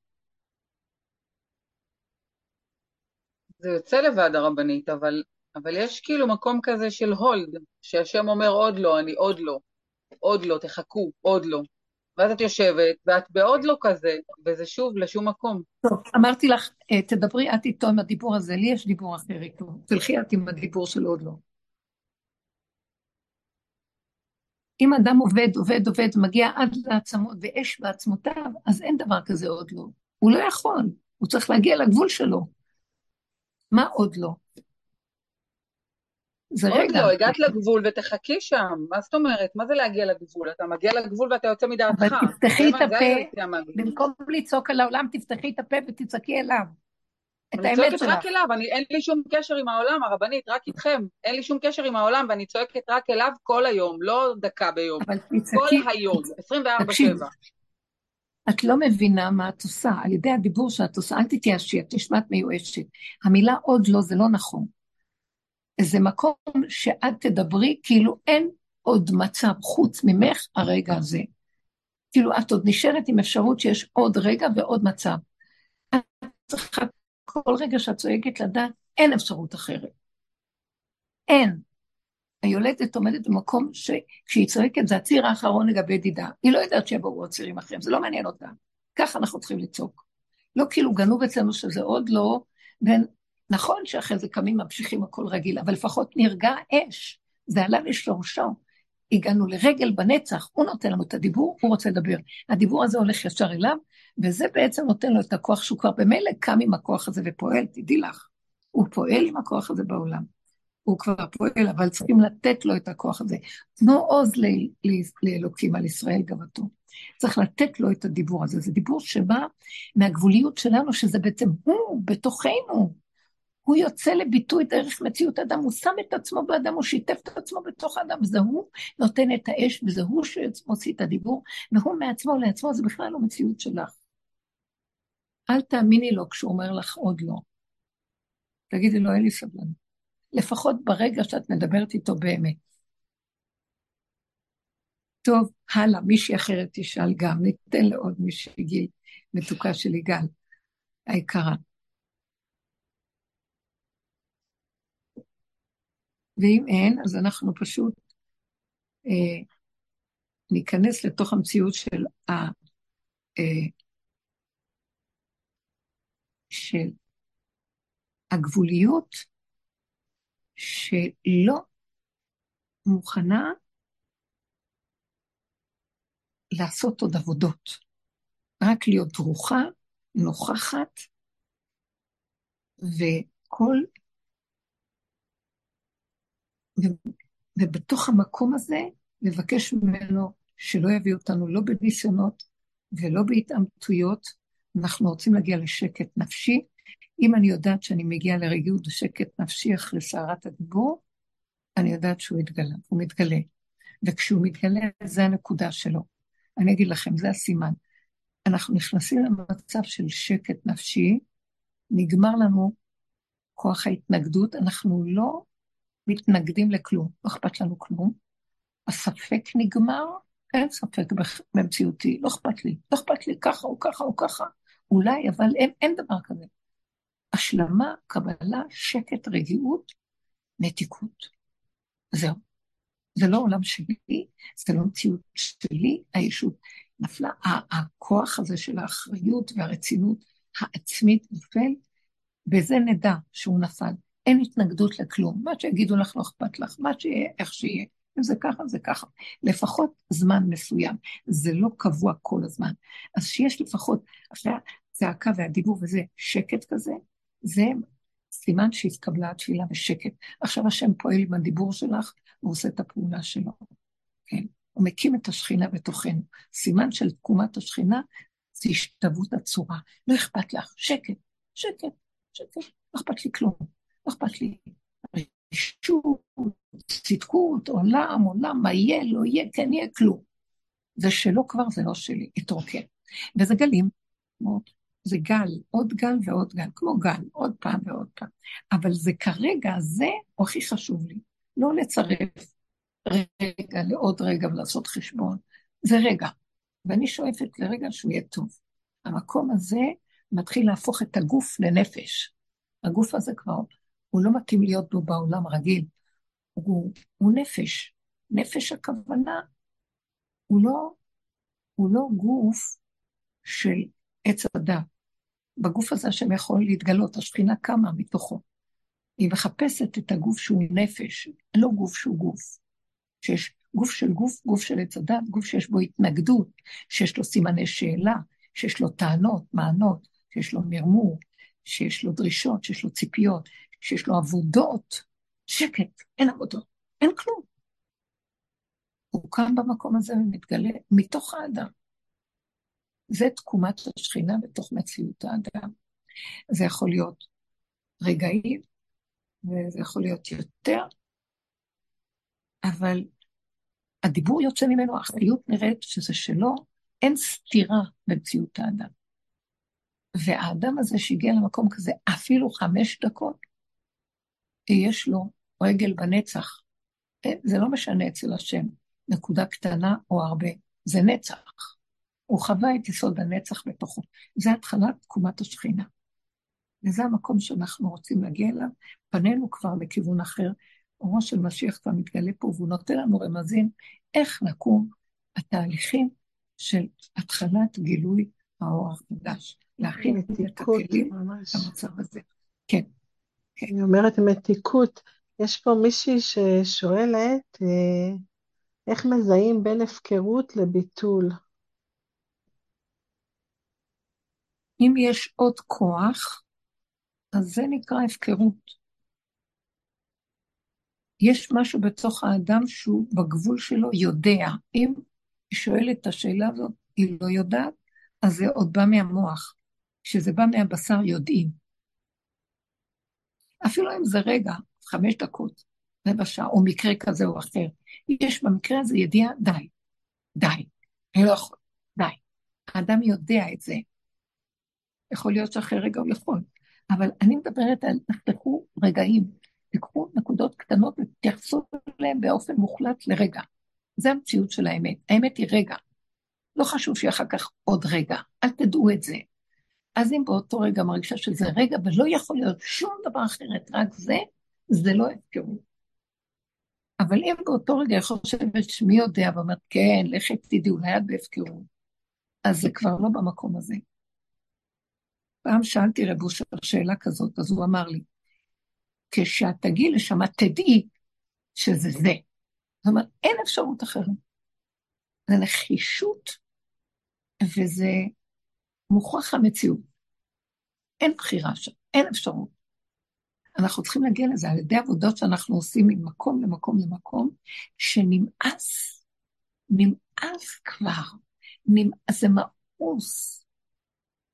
זה יוצא לבד הרבנית, אבל אבל יש כאילו מקום כזה של הולד, שהשם אומר עוד לא, אני עוד לא, עוד לא, תחכו, עוד לא. ואז את יושבת, ואת בעוד לא כזה, וזה שוב לשום מקום. טוב, אמרתי לך, אה, תדברי את איתו עם הדיבור הזה, לי יש דיבור אחר איתו. תלכי את עם הדיבור של עוד לא. אם אדם עובד, עובד, עובד, מגיע עד לעצמות ואש בעצמותיו, אז אין דבר כזה עוד לא. הוא לא יכול, הוא צריך להגיע לגבול שלו. מה עוד לא? זה רגע. עוד לא, הגעת לגבול ותחכי שם, מה זאת אומרת? מה זה להגיע לגבול? אתה מגיע לגבול ואתה יוצא מדעתך. אבל תפתחי את הפה, במקום לצעוק על העולם, תפתחי את הפה ותצעקי אליו. את האמת שלך. אני צועקת רק אליו, אני, אין לי שום קשר עם העולם, הרבנית, רק איתכם. אין לי שום קשר עם העולם, ואני צועקת רק אליו כל היום, לא דקה ביום. אבל תצעקי. כל היום, 24-7. את לא מבינה מה את עושה, על ידי הדיבור שאת עושה, אל תתייאשי, את נשמעת מיואשת. המילה עוד לא, זה לא נכון. זה מקום שאת תדברי כאילו אין עוד מצב חוץ ממך הרגע הזה. כאילו את עוד נשארת עם אפשרות שיש עוד רגע ועוד מצב. את צריכה כל רגע שאת צועקת לדעת, אין אפשרות אחרת. אין. היולדת עומדת במקום שכשהיא צועקת זה הציר האחרון לגבי דידה. היא לא יודעת שיבואו עוד צירים אחרים, זה לא מעניין אותה. ככה אנחנו צריכים לצעוק. לא כאילו גנוב אצלנו שזה עוד לא, בין נכון שאחרי זה קמים, ממשיכים הכל רגיל, אבל לפחות נרגע אש, זה עלה לשורשו. הגענו לרגל בנצח, הוא נותן לנו את הדיבור, הוא רוצה לדבר. הדיבור הזה הולך ישר אליו, וזה בעצם נותן לו את הכוח שהוא כבר במילא קם עם הכוח הזה ופועל, תדעי לך. הוא פועל עם הכוח הזה בעולם. הוא כבר פועל, אבל צריכים לתת לו את הכוח הזה. תנו עוז לאלוקים על ישראל גבתו. צריך לתת לו את הדיבור הזה. זה דיבור שבא מהגבוליות שלנו, שזה בעצם הוא בתוכנו. הוא יוצא לביטוי דרך מציאות אדם, הוא שם את עצמו באדם, הוא שיתף את עצמו בתוך האדם, זה הוא נותן את האש, וזה הוא שמוציא את הדיבור, והוא מעצמו לעצמו, זה בכלל לא מציאות שלך. אל תאמיני לו כשהוא אומר לך עוד לא. תגידי לו, אין לי סבלנות. לפחות ברגע שאת מדברת איתו באמת. טוב, הלאה, מישהי אחרת תשאל גם, ניתן לעוד מישהי גיל, מתוקה של יגאל, היקרה. ואם אין, אז אנחנו פשוט אה, ניכנס לתוך המציאות של, ה, אה, של הגבוליות שלא מוכנה לעשות עוד עבודות, רק להיות דרוכה, נוכחת, וכל ובתוך המקום הזה לבקש ממנו שלא יביא אותנו לא בניסיונות ולא בהתעמתויות. אנחנו רוצים להגיע לשקט נפשי. אם אני יודעת שאני מגיעה לרגיעות ושקט נפשי אחרי סערת הדיבור, אני יודעת שהוא יתגלה, הוא מתגלה. וכשהוא מתגלה, זה הנקודה שלו. אני אגיד לכם, זה הסימן. אנחנו נכנסים למצב של שקט נפשי, נגמר לנו כוח ההתנגדות, אנחנו לא מתנגדים לכלום, לא אכפת לנו כלום. הספק נגמר, אין ספק במציאותי, לא אכפת לי, לא אכפת לי ככה או ככה או ככה, אולי, אבל אין, אין דבר כזה. השלמה, קבלה, שקט, רגיעות, מתיקות. זהו. זה לא עולם שלי, זה לא מציאות שלי, הישות נפלה. הכוח הזה של האחריות והרצינות העצמית נופל, בזה נדע שהוא נפל. אין התנגדות לכלום. מה שיגידו לך לא אכפת לך, מה שיהיה, איך שיהיה. אם זה ככה, זה ככה. לפחות זמן מסוים. זה לא קבוע כל הזמן. אז שיש לפחות, אחרי הצעקה והדיבור וזה, שקט כזה, זה סימן שהתקבלה התפילה בשקט. עכשיו השם פועל עם הדיבור שלך, הוא עושה את הפעולה שלו. כן? הוא מקים את השכינה בתוכנו. סימן של תקומת השכינה זה השתוות הצורה. לא אכפת לך, שקט, שקט, שקט, לא אכפת לי כלום. לא אכפת לי רשות, צדקות, עולם, עולם, מה יהיה, לא יהיה, כן יהיה, כלום. זה שלו כבר, זה לא שלי, התרוקן. וזה גלים, זה גל, עוד גל ועוד גל, כמו גל, עוד פעם ועוד פעם. אבל זה כרגע, זה הכי חשוב לי. לא לצרף רגע לעוד רגע ולעשות חשבון. זה רגע. ואני שואפת לרגע שהוא יהיה טוב. המקום הזה מתחיל להפוך את הגוף לנפש. הגוף הזה כבר, הוא לא מתאים להיות בו בעולם רגיל. הוא, הוא נפש. נפש הכוונה, הוא לא, הוא לא גוף של עץ הדת. בגוף הזה השם יכול להתגלות, השכינה קמה מתוכו. היא מחפשת את הגוף שהוא נפש, לא גוף שהוא גוף. שיש גוף של גוף, גוף של עץ הדת, גוף שיש בו התנגדות, שיש לו סימני שאלה, שיש לו טענות, מענות, שיש לו מרמור, שיש לו דרישות, שיש לו ציפיות, שיש לו עבודות. שקט, אין עבודות, אין כלום. הוא קם במקום הזה ומתגלה מתוך האדם. זה תקומת השכינה בתוך מציאות האדם. זה יכול להיות רגעים, וזה יכול להיות יותר, אבל הדיבור יוצא ממנו, האחריות נראית שזה שלו, אין סתירה במציאות האדם. והאדם הזה שהגיע למקום כזה, אפילו חמש דקות, יש לו רגל בנצח. זה לא משנה אצל השם, נקודה קטנה או הרבה, זה נצח. הוא חווה את יסוד הנצח בתוכו. זה התחלת תקומת השכינה. וזה המקום שאנחנו רוצים להגיע אליו, פנינו כבר לכיוון אחר, אורו של משיח כבר מתגלה פה, והוא נותן לנו רמזים איך נקום התהליכים של התחלת גילוי האור החדש, להכין את הכלים למצב הזה. כן. אני אומרת מתיקות. יש פה מישהי ששואלת, אה, איך מזהים בין הפקרות לביטול? אם יש עוד כוח, אז זה נקרא הפקרות. יש משהו בתוך האדם שהוא בגבול שלו יודע. אם היא שואלת את השאלה הזאת, היא לא יודעת, אז זה עוד בא מהמוח. כשזה בא מהבשר יודעים. אפילו אם זה רגע, חמש דקות, רבע שעה, או מקרה כזה או אחר, יש במקרה הזה ידיעה, די, די, אני לא יכול, די. האדם יודע את זה. יכול להיות שאחרי רגע הוא יכול. אבל אני מדברת על, תחתכו רגעים, תיקחו נקודות קטנות ותתייחסו אליהן באופן מוחלט לרגע. זה המציאות של האמת. האמת היא רגע. לא חשוב שיהיה אחר כך עוד רגע, אל תדעו את זה. אז אם באותו רגע מרגישה שזה רגע ולא יכול להיות שום דבר אחרת, רק זה, זה לא הפקרות. אבל אם באותו רגע היא חושבת שמי יודע, ואומרת, כן, לכי תדעי, אולי את בהפקרות, אז זה כבר לא במקום הזה. פעם שאלתי רב אושר שאלה כזאת, אז הוא אמר לי, כשאת תגיעי לשם, תדעי שזה זה. זאת אומרת, אין אפשרות אחרת. זה נחישות, וזה מוכרח המציאות. אין בחירה שם, אין אפשרות. אנחנו צריכים להגיע לזה על ידי עבודות שאנחנו עושים ממקום למקום למקום, שנמאס נמאס כבר, נמאס, זה מאוס.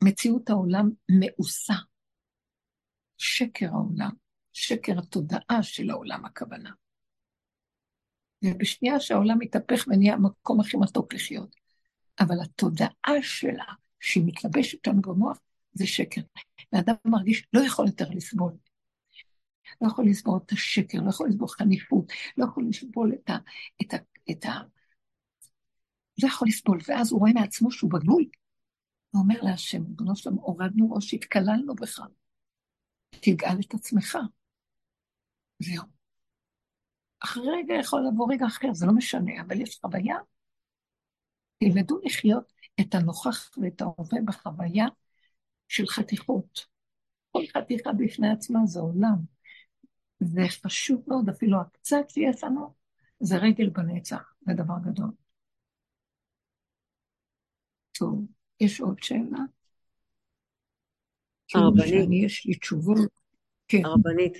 מציאות העולם מאוסה. שקר העולם, שקר התודעה של העולם הכוונה. ובשנייה שהעולם מתהפך ונהיה המקום הכי מתוק לחיות. אבל התודעה שלה, שהיא מתלבשת לנו במוח, זה שקר. ואדם מרגיש, לא יכול יותר לסבול. לא יכול לסבול את השקר, לא יכול לסבול חניפות, לא יכול לסבול את ה... את ה, את ה לא יכול לסבול, ואז הוא רואה מעצמו שהוא בגבול. הוא אומר להשם, ריבונו שלום, הורדנו ראש, התקללנו בך. תגאל את עצמך. זהו. אחרי רגע יכול לבוא רגע אחר, זה לא משנה, אבל יש חוויה. תלמדו לחיות את הנוכח ואת ההווה בחוויה של חתיכות. כל חתיכה בפני עצמה זה עולם. זה פשוט מאוד, אפילו הקצת שיש לנו, זה רגל בנצח, זה דבר גדול. טוב, יש עוד שאלה? הרבנית. יש לי תשובות. כן. הרבנית,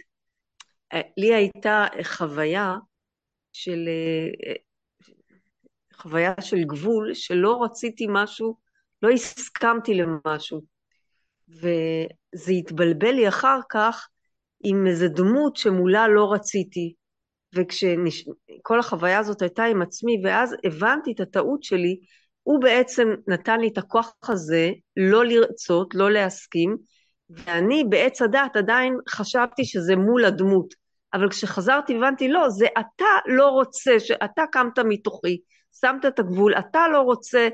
אה, לי הייתה חוויה של, אה, חוויה של גבול, שלא רציתי משהו, לא הסכמתי למשהו. וזה התבלבל לי אחר כך עם איזו דמות שמולה לא רציתי. וכשכל החוויה הזאת הייתה עם עצמי, ואז הבנתי את הטעות שלי, הוא בעצם נתן לי את הכוח הזה לא לרצות, לא להסכים, ואני בעץ הדעת עדיין חשבתי שזה מול הדמות. אבל כשחזרתי הבנתי, לא, זה אתה לא רוצה, שאתה קמת מתוכי, שמת את הגבול, אתה לא רוצה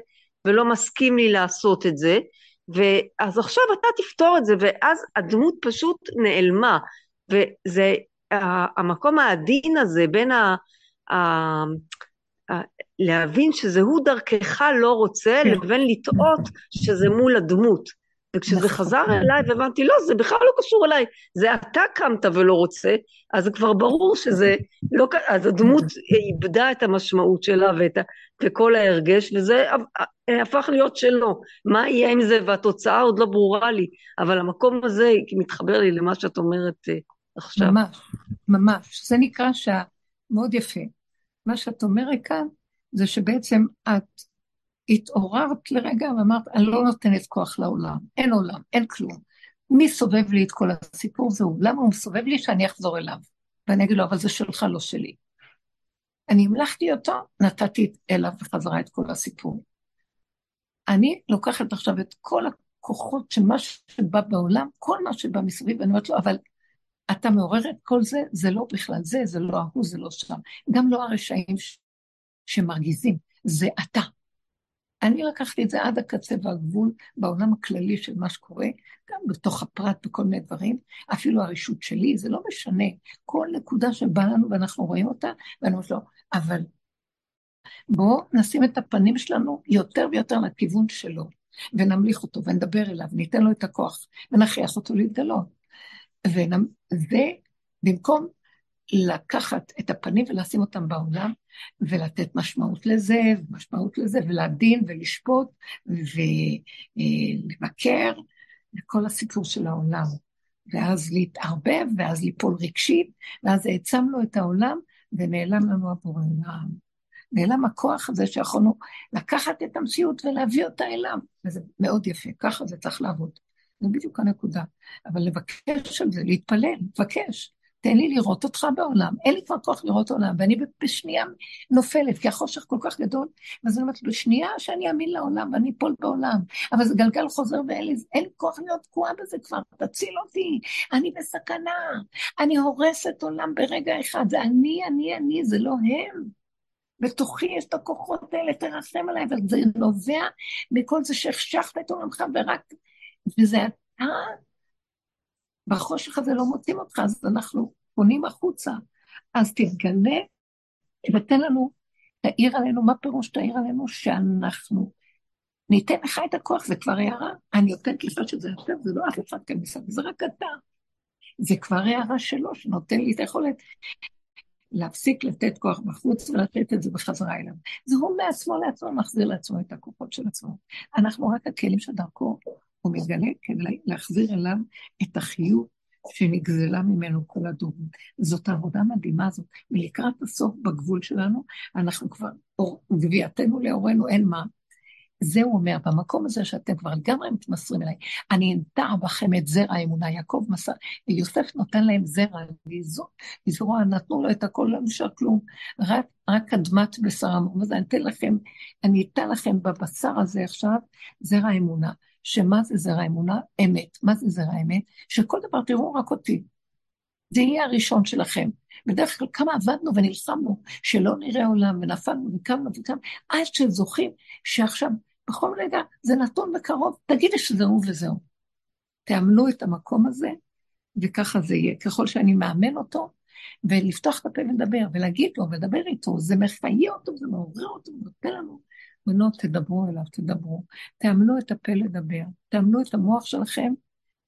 ולא מסכים לי לעשות את זה, ואז עכשיו אתה תפתור את זה, ואז הדמות פשוט נעלמה, וזה המקום העדין הזה בין ה... ה, ה להבין שזה הוא דרכך לא רוצה, כן. לבין לטעות שזה מול הדמות. וכשזה נכון. חזר אליי והבנתי, לא, זה בכלל לא קשור אליי, זה אתה קמת ולא רוצה, אז זה כבר ברור שזה לא, אז הדמות איבדה את המשמעות שלה ואת, וכל ההרגש, וזה הפך להיות שלו. מה יהיה עם זה, והתוצאה עוד לא ברורה לי, אבל המקום הזה מתחבר לי למה שאת אומרת אה, עכשיו. ממש, ממש. זה נקרא שעה מאוד יפה. מה שאת אומרת כאן, זה שבעצם את התעוררת לרגע ואמרת, אני לא נותנת כוח לעולם, אין עולם, אין כלום. מי סובב לי את כל הסיפור זהו? למה הוא מסובב לי שאני אחזור אליו? ואני אגיד לו, אבל זה שלך, לא שלי. אני המלכתי אותו, נתתי אליו בחזרה את כל הסיפור. אני לוקחת עכשיו את כל הכוחות של מה שבא בעולם, כל מה שבא מסביב, ואני אומרת לו, אבל אתה מעורר את כל זה, זה לא בכלל זה, זה לא ההוא, זה לא שם. גם לא הרשעים שמרגיזים, זה אתה. אני לקחתי את זה עד הקצה והגבול בעולם הכללי של מה שקורה, גם בתוך הפרט בכל מיני דברים, אפילו הרשות שלי, זה לא משנה. כל נקודה שבאה לנו ואנחנו רואים אותה, ואני אומרת לו, אבל בואו נשים את הפנים שלנו יותר ויותר לכיוון שלו, ונמליך אותו, ונדבר אליו, ניתן לו את הכוח, ונכריח אותו להתגלות. וזה במקום לקחת את הפנים ולשים אותם בעולם, ולתת משמעות לזה, ומשמעות לזה, ולהדין ולשפוט, ולבקר, וכל הסיפור של העולם. ואז להתערבב, ואז ליפול רגשית, ואז העצמנו את העולם, ונעלם לנו הבורא עולם. נעלם הכוח הזה שיכולנו לקחת את המציאות ולהביא אותה אליו, וזה מאוד יפה, ככה זה צריך לעבוד. זה בדיוק הנקודה. אבל לבקש על זה, להתפלל, לבקש. תן לי לראות אותך בעולם, אין לי כבר כוח לראות עולם, ואני בשנייה נופלת, כי החושך כל כך גדול, ואז אני אומרת, בשנייה שאני אאמין לעולם ואני אפול בעולם, אבל זה גלגל חוזר ואין לי, לי כוח להיות תקועה בזה כבר, תציל אותי, אני בסכנה, אני הורסת עולם ברגע אחד, זה אני, אני, אני, זה לא הם. בתוכי יש את הכוחות האלה, תרחם עליי, אבל זה נובע מכל זה שהחשכת את עולמך ורק, וזה אתה בחושך הזה לא מוצאים אותך, אז אנחנו פונים החוצה. אז תתגלה ותן לנו, תאיר עלינו, מה פירוש תאיר עלינו? שאנחנו ניתן לך את הכוח, זה כבר הערה. אני נותנת לך שזה יותר, זה לא אף אחד כאן מסביב, זה רק אתה. זה כבר הערה שלו, שנותן לי את היכולת להפסיק לתת כוח בחוץ ולתת את זה בחזרה אליו. זה הוא מעצמו לעצמו מחזיר לעצמו את הכוחות של עצמו. אנחנו רק הכלים שדרכו הוא מתגלה כדי להחזיר אליו את החיות שנגזלה ממנו כל הדורות. זאת עבודה מדהימה הזאת. ולקראת הסוף בגבול שלנו, אנחנו כבר, גביעתנו לאורנו אין מה. זה הוא אומר, במקום הזה שאתם כבר לגמרי מתמסרים אליי, אני אנטע בכם את זרע האמונה, יעקב מסר, ויוסף נותן להם זרע, לזרוע, נתנו לו את הכל, לא נשאר כלום, רק, רק אדמת בשר אמרו, אז אני אתן לכם, אני אתן לכם בבשר הזה עכשיו זרע האמונה, שמה זה זרע האמונה? אמת. מה זה זרע האמת? שכל דבר תראו רק אותי. זה יהיה הראשון שלכם. בדרך כלל כמה עבדנו ונלחמנו, שלא נראה עולם, ונפלנו וקמנו וקמנו, עד שזוכים שעכשיו בכל רגע זה נתון בקרוב, תגידי שזהו וזהו. תאמנו את המקום הזה, וככה זה יהיה. ככל שאני מאמן אותו, ולפתוח את הפה ולדבר, ולהגיד לו, ולדבר איתו, זה מחיה אותו, זה מעורר אותו, נותן לנו. בנות, תדברו אליו, תדברו. תאמנו את הפה לדבר, תאמנו את המוח שלכם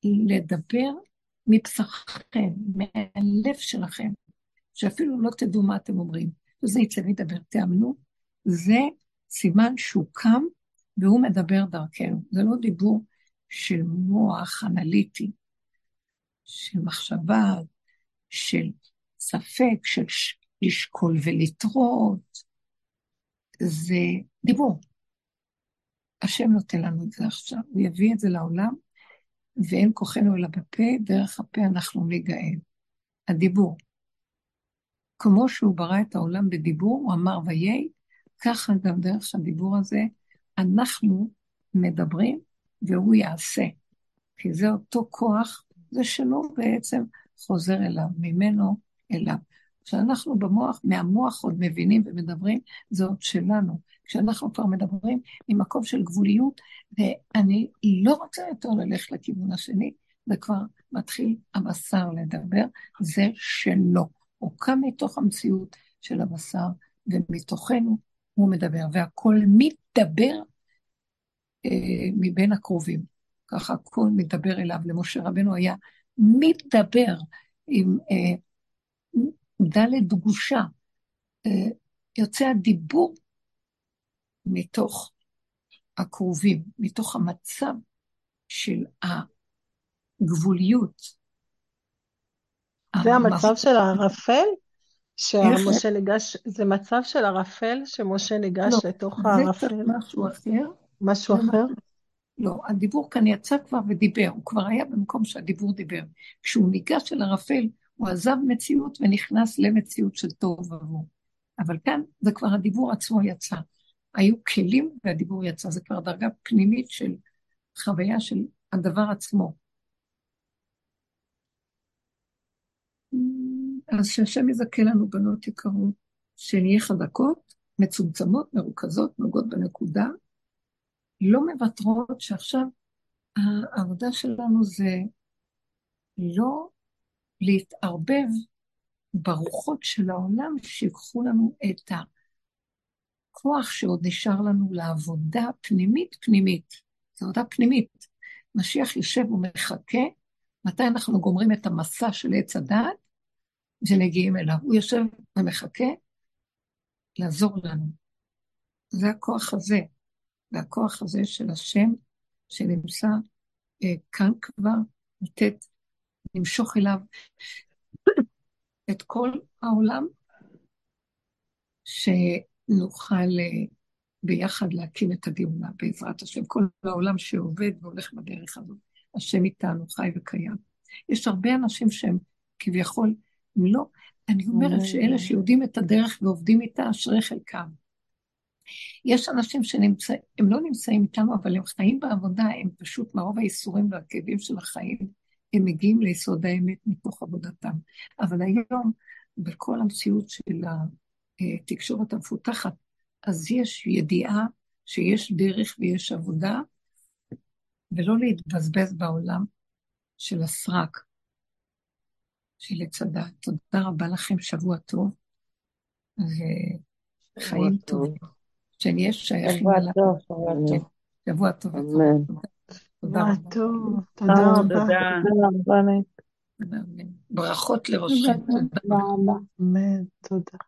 לדבר מבשרכם, מהלב שלכם, שאפילו לא תדעו מה אתם אומרים. וזה יצא וידבר, תאמנו, זה סימן שהוא קם והוא מדבר דרכנו. זה לא דיבור של מוח אנליטי, של מחשבה, של ספק, של לשקול ולטרות. זה דיבור. השם נותן לנו את זה עכשיו, הוא יביא את זה לעולם, ואין כוחנו אלא בפה, דרך הפה אנחנו ניגאל. הדיבור. כמו שהוא ברא את העולם בדיבור, הוא אמר ויהי, ככה גם דרך הדיבור הזה אנחנו מדברים והוא יעשה. כי זה אותו כוח, זה שלו בעצם חוזר אליו, ממנו אליו. כשאנחנו במוח, מהמוח עוד מבינים ומדברים, זה עוד שלנו. כשאנחנו כבר מדברים ממקום של גבוליות, ואני לא רוצה יותר ללכת לכיוון השני, וכבר מתחיל הבשר לדבר, זה שלו. הוא קם מתוך המציאות של הבשר, ומתוכנו הוא מדבר, והכל מתדבר אה, מבין הקרובים. ככה הכל מדבר אליו. למשה רבנו היה מתדבר עם אה, דלת דגושה. אה, יוצא הדיבור מתוך הקרובים, מתוך המצב של הגבוליות. זה המצב של הערפל? שמשה ניגש, זה מצב של ערפל, שמשה ניגש לא, לתוך הערפל? זה משהו אחר. משהו אחר? לא, הדיבור כאן יצא כבר ודיבר, הוא כבר היה במקום שהדיבור דיבר. כשהוא ניגש אל ערפל, הוא עזב מציאות ונכנס למציאות של טוב עבור. אבל כאן זה כבר הדיבור עצמו יצא. היו כלים והדיבור יצא, זה כבר דרגה פנימית של חוויה של הדבר עצמו. אז שהשם יזכה לנו בנות יקרות, שנהיה חזקות, מצומצמות, מרוכזות, נוגעות בנקודה, לא מוותרות שעכשיו העבודה שלנו זה לא להתערבב ברוחות של העולם שיקחו לנו את הכוח שעוד נשאר לנו לעבודה פנימית פנימית. זו עבודה פנימית. משיח יושב ומחכה, מתי אנחנו גומרים את המסע של עץ הדעת ומגיעים אליו. הוא יושב ומחכה לעזור לנו. זה הכוח הזה. והכוח הזה של השם שנמצא אה, כאן כבר, לתת, למשוך אליו את כל העולם, שנוכל אה, ביחד להקים את הגאולה בעזרת השם. כל העולם שעובד והולך בדרך הזאת, השם איתנו, חי וקיים. יש הרבה אנשים שהם כביכול, לא, אני אומרת שאלה שיודעים את הדרך ועובדים איתה, אשרי חלקם. יש אנשים שנמצאים, הם לא נמצאים איתנו, אבל הם חיים בעבודה, הם פשוט מרוב האיסורים והכאבים של החיים, הם מגיעים ליסוד האמת מתוך עבודתם. אבל היום, בכל המציאות של התקשורת המפותחת, אז יש ידיעה שיש דרך ויש עבודה, ולא להתבזבז בעולם של הסרק, של עץ הדת. תודה רבה לכם, שבוע טוב, וחיים טובים. שנהיה שייכים אליו. שבוע טוב, שבוע טוב. תודה טוב, תודה רבה. ברכות לראשכם. אמן, תודה.